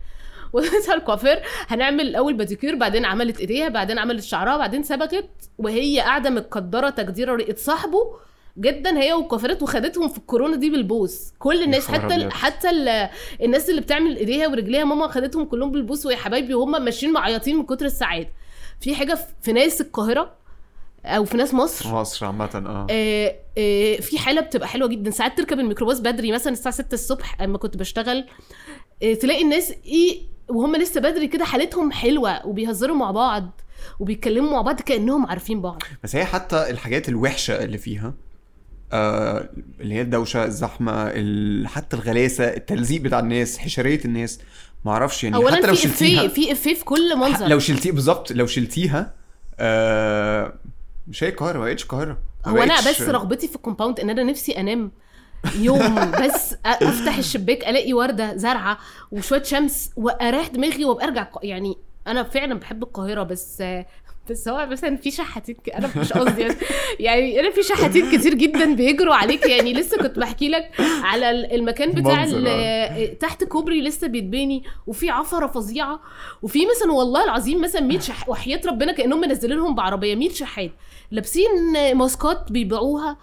على الكوافير هنعمل الأول باديكير بعدين عملت إيديها بعدين عملت شعرها بعدين صبغت وهي قاعدة متقدرة تقديره رئه صاحبه. جدا هي والكوافيرات وخدتهم في الكورونا دي بالبوس. كل الناس حتى. ال حتى ال الناس اللي بتعمل إيديها ورجليها ماما خدتهم كلهم بالبوس. ويا حبايبي وهم ماشيين معيطين من كتر السعادة. في حاجة في- ناس القاهرة أو في ناس مصر. مصر عامة آه. آه، آه، في حالة بتبقى حلوة جدا. ساعات تركب الميكروباص بدري مثلا الساعة 6 الصبح أما كنت بشتغل آه، تلاقي الناس إيه وهم لسه بدري كده حالتهم حلوة وبيهزروا مع بعض وبيتكلموا مع بعض كأنهم عارفين بعض. بس هي حتى الحاجات الوحشة اللي فيها آه اللي هي الدوشة الزحمة ال... حتى الغلاسة التلزيق بتاع الناس حشرية الناس. معرفش يعني اولا حتى لو في شلتيها في إفيه في كل منظر. لو شلتيه بالظبط لو شلتيها آه مش هي القاهرة ما بقتش القاهرة ما هو أنا بس رغبتي في الكومباوند إن أنا نفسي أنام. يوم بس أفتح الشباك ألاقي وردة زرعة وشوية شمس وأريح دماغي وأبقى أرجع يعني أنا فعلا بحب القاهرة بس بس هو مثلا في شحاتين ك- أنا مش قصدي يعني- يعني أنا في شحاتين كتير جدا بيجروا عليك. يعني لسه كنت بحكي لك على ال- المكان بتاع منظر، ال- تحت كوبري لسه بيتبني وفي عفرة فظيعة وفي مثلا والله العظيم مثلا 100 شح وحياة ربنا كأنهم منزلينهم بعربية 100 شحات. لابسين ماسكات بيبيعوها.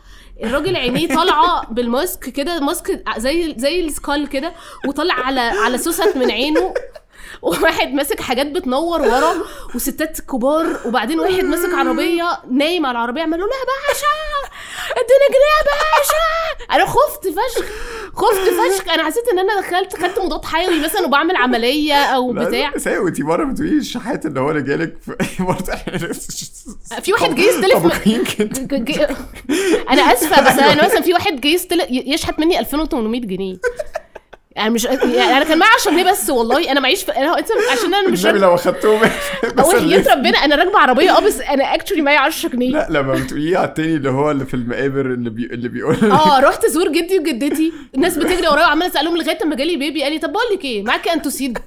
الراجل عينيه طالعة بالماسك كده ماسك زي زي السكال كده وطالع على على سوست من عينه. وواحد ماسك حاجات بتنور ورا وستات كبار وبعدين واحد ماسك عربية نايم على العربية عمال له يا باشا اديني جنيه يا باشا أنا خفت فشخ خفت فشخ. أنا حسيت إن أنا دخلت خدت مضاد حيوي مثلا وبعمل عملية أو بتاع. بس هي وانتي مرة بتقولي الشحات اللي هو اللي جالك في برضه في واحد جه يستلف أنا آسفة بس أنا مثلا في واحد جه يستل- ي- يشحت مني 2800 جنيه. يعني مش يعني أنا كان معايا 10 جنيه بس والله أنا معيش في... أنا أنت عشان أنا مش النبي لو أخدتهم هو حياة ربنا أنا راكبة عربية أه بس أنا actually معايا 10 جنيه. لا لما بتقوليه على التاني اللي هو اللي في المقابر اللي بي... اللي بيقول آه رحت ازور جدي وجدتي الناس بتجري ورايا وعمالة اسالهم لغاية أما جالي baby قال لي طب بقول لك إيه؟ معاكي انتوسيد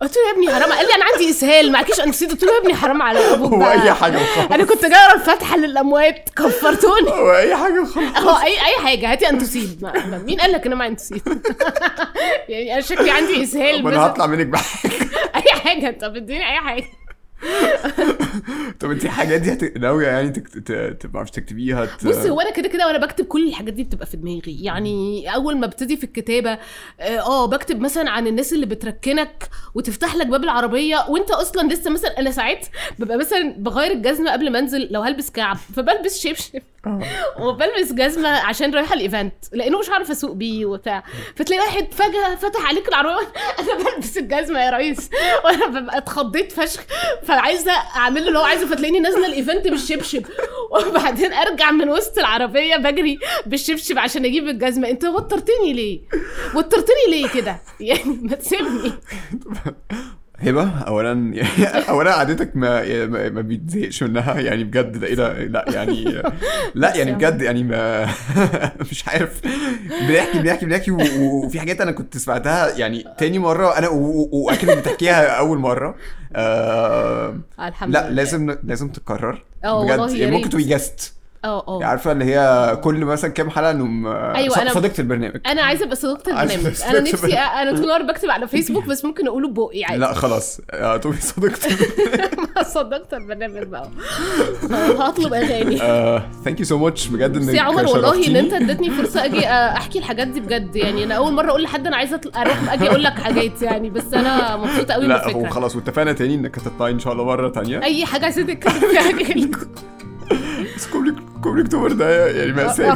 قلت له يا ابني حرام قال لي أنا عندي إسهال معكيش انتوسيد قلت له يا ابني حرام على أبوك هو. أي حاجة وخلاص. أنا كنت جاية الفاتحة للأموات. كفرتوني. هو أي حاجة وخلاص. أه أي أي حاجة. هاتي انتوسيد ما- ما- مين قال لك أنا معايا انتوسيد يعني أنا شكلي عندي إسهال بس. أنا هطلع منك بحاجة. أي حاجة. طب اديني أي حاجة. طب انت الحاجات دي هت- ناوية يعني تك... تبقى مش تكتبيها ت... بص هو أنا كده كده وأنا بكتب كل الحاجات دي بتبقى في دماغي. يعني أول ما أبتدي في الكتابة آه آه، بكتب مثلا عن الناس اللي بتركنك وتفتح لك باب العربية وأنت أصلا لسه مثلا أنا ساعات ببقى مثلا بغير الجزمة قبل ما أنزل لو هلبس كعب فبلبس شبشب آه. وبلبس جزمة عشان رايحة الإيفنت لأنه مش عارفه أسوق بيه وبتاع. فتلاقي واحد فجأة فتح عليك العربية أنا بلبس الجزمة يا ريس وأنا ببقى اتخضيت فشخ. فعايزة أعمل له اللي هو عايزه فتلاقيني نازلة الإيفنت بالشبشب. وبعدين أرجع من وسط العربية بجري بالشبشب عشان أجيب الجزمة. أنت وترتني ليه؟ وترتني ليه كده؟ يعني ما تسيبني. هبة اولا اولا قعدتك ما ما, بيتزهقش منها. يعني بجد ده إيه ده؟ لا يعني لا يعني بجد يعني ما مش عارف. بنحكي بنحكي بنحكي وفي حاجات أنا كنت سمعتها يعني تاني مرة. أنا وأكيد بتحكيها أول مرة. آه الحمد لا لله. لازم لازم تتكرر آه بجد والله يعني ممكن. تبقي جاست آه آه عارفة اللي هي كل مثلا كام حلقة انه أيوة، أنا- صديقه البرنامج. أنا عايزة أبقى صديقه البرنامج. أنا نفسي. أنا طول النهار بكتب على فيسبوك بس ممكن أقوله ببقي عادي. لا خلاص. تبقي صديقه صدقت البرنامج. بقى. هطلب أغاني. thank you so much بجد إنك يا عمر والله إن. أنت اديتني فرصة أجي أحكي الحاجات دي بجد. يعني أنا أول مرة أقول لحد أنا عايزة أروح أجي أقول لك حاجات يعني بس أنا مبسوطة قوي لا هو بالفكرة. خلاص واتفقنا تاني إنك هتطلعي إن شاء الله مره تانية. أي حاجة عايزة تتكلم فيها كوبري كوبري اكتوبر ده يعني مأساة.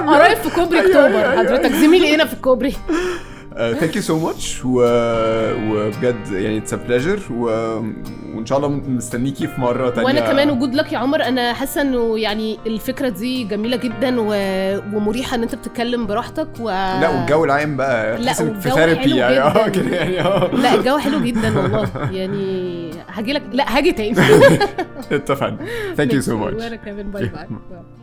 قريب في كوبري أيوة، أيوة، اكتوبر أيوة. حضرتك زميلي هنا في الكوبري thank you so much وبجد يعني it's pleasure وإن شاء الله مستنيكي في مرة تانية. وأنا كمان و good luck يا عمر. أنا حاسة إنه يعني الفكرة دي جميلة جدا و... ومريحة إن أنت بتتكلم براحتك و لا والجو العام بقى. لا، في therapy يعني. آه. كده يعني آه. لا الجو حلو جدا والله. يعني هاجي لك لا هاجي تاني. اتفقنا. thank you so much وأنا كمان. bye bye.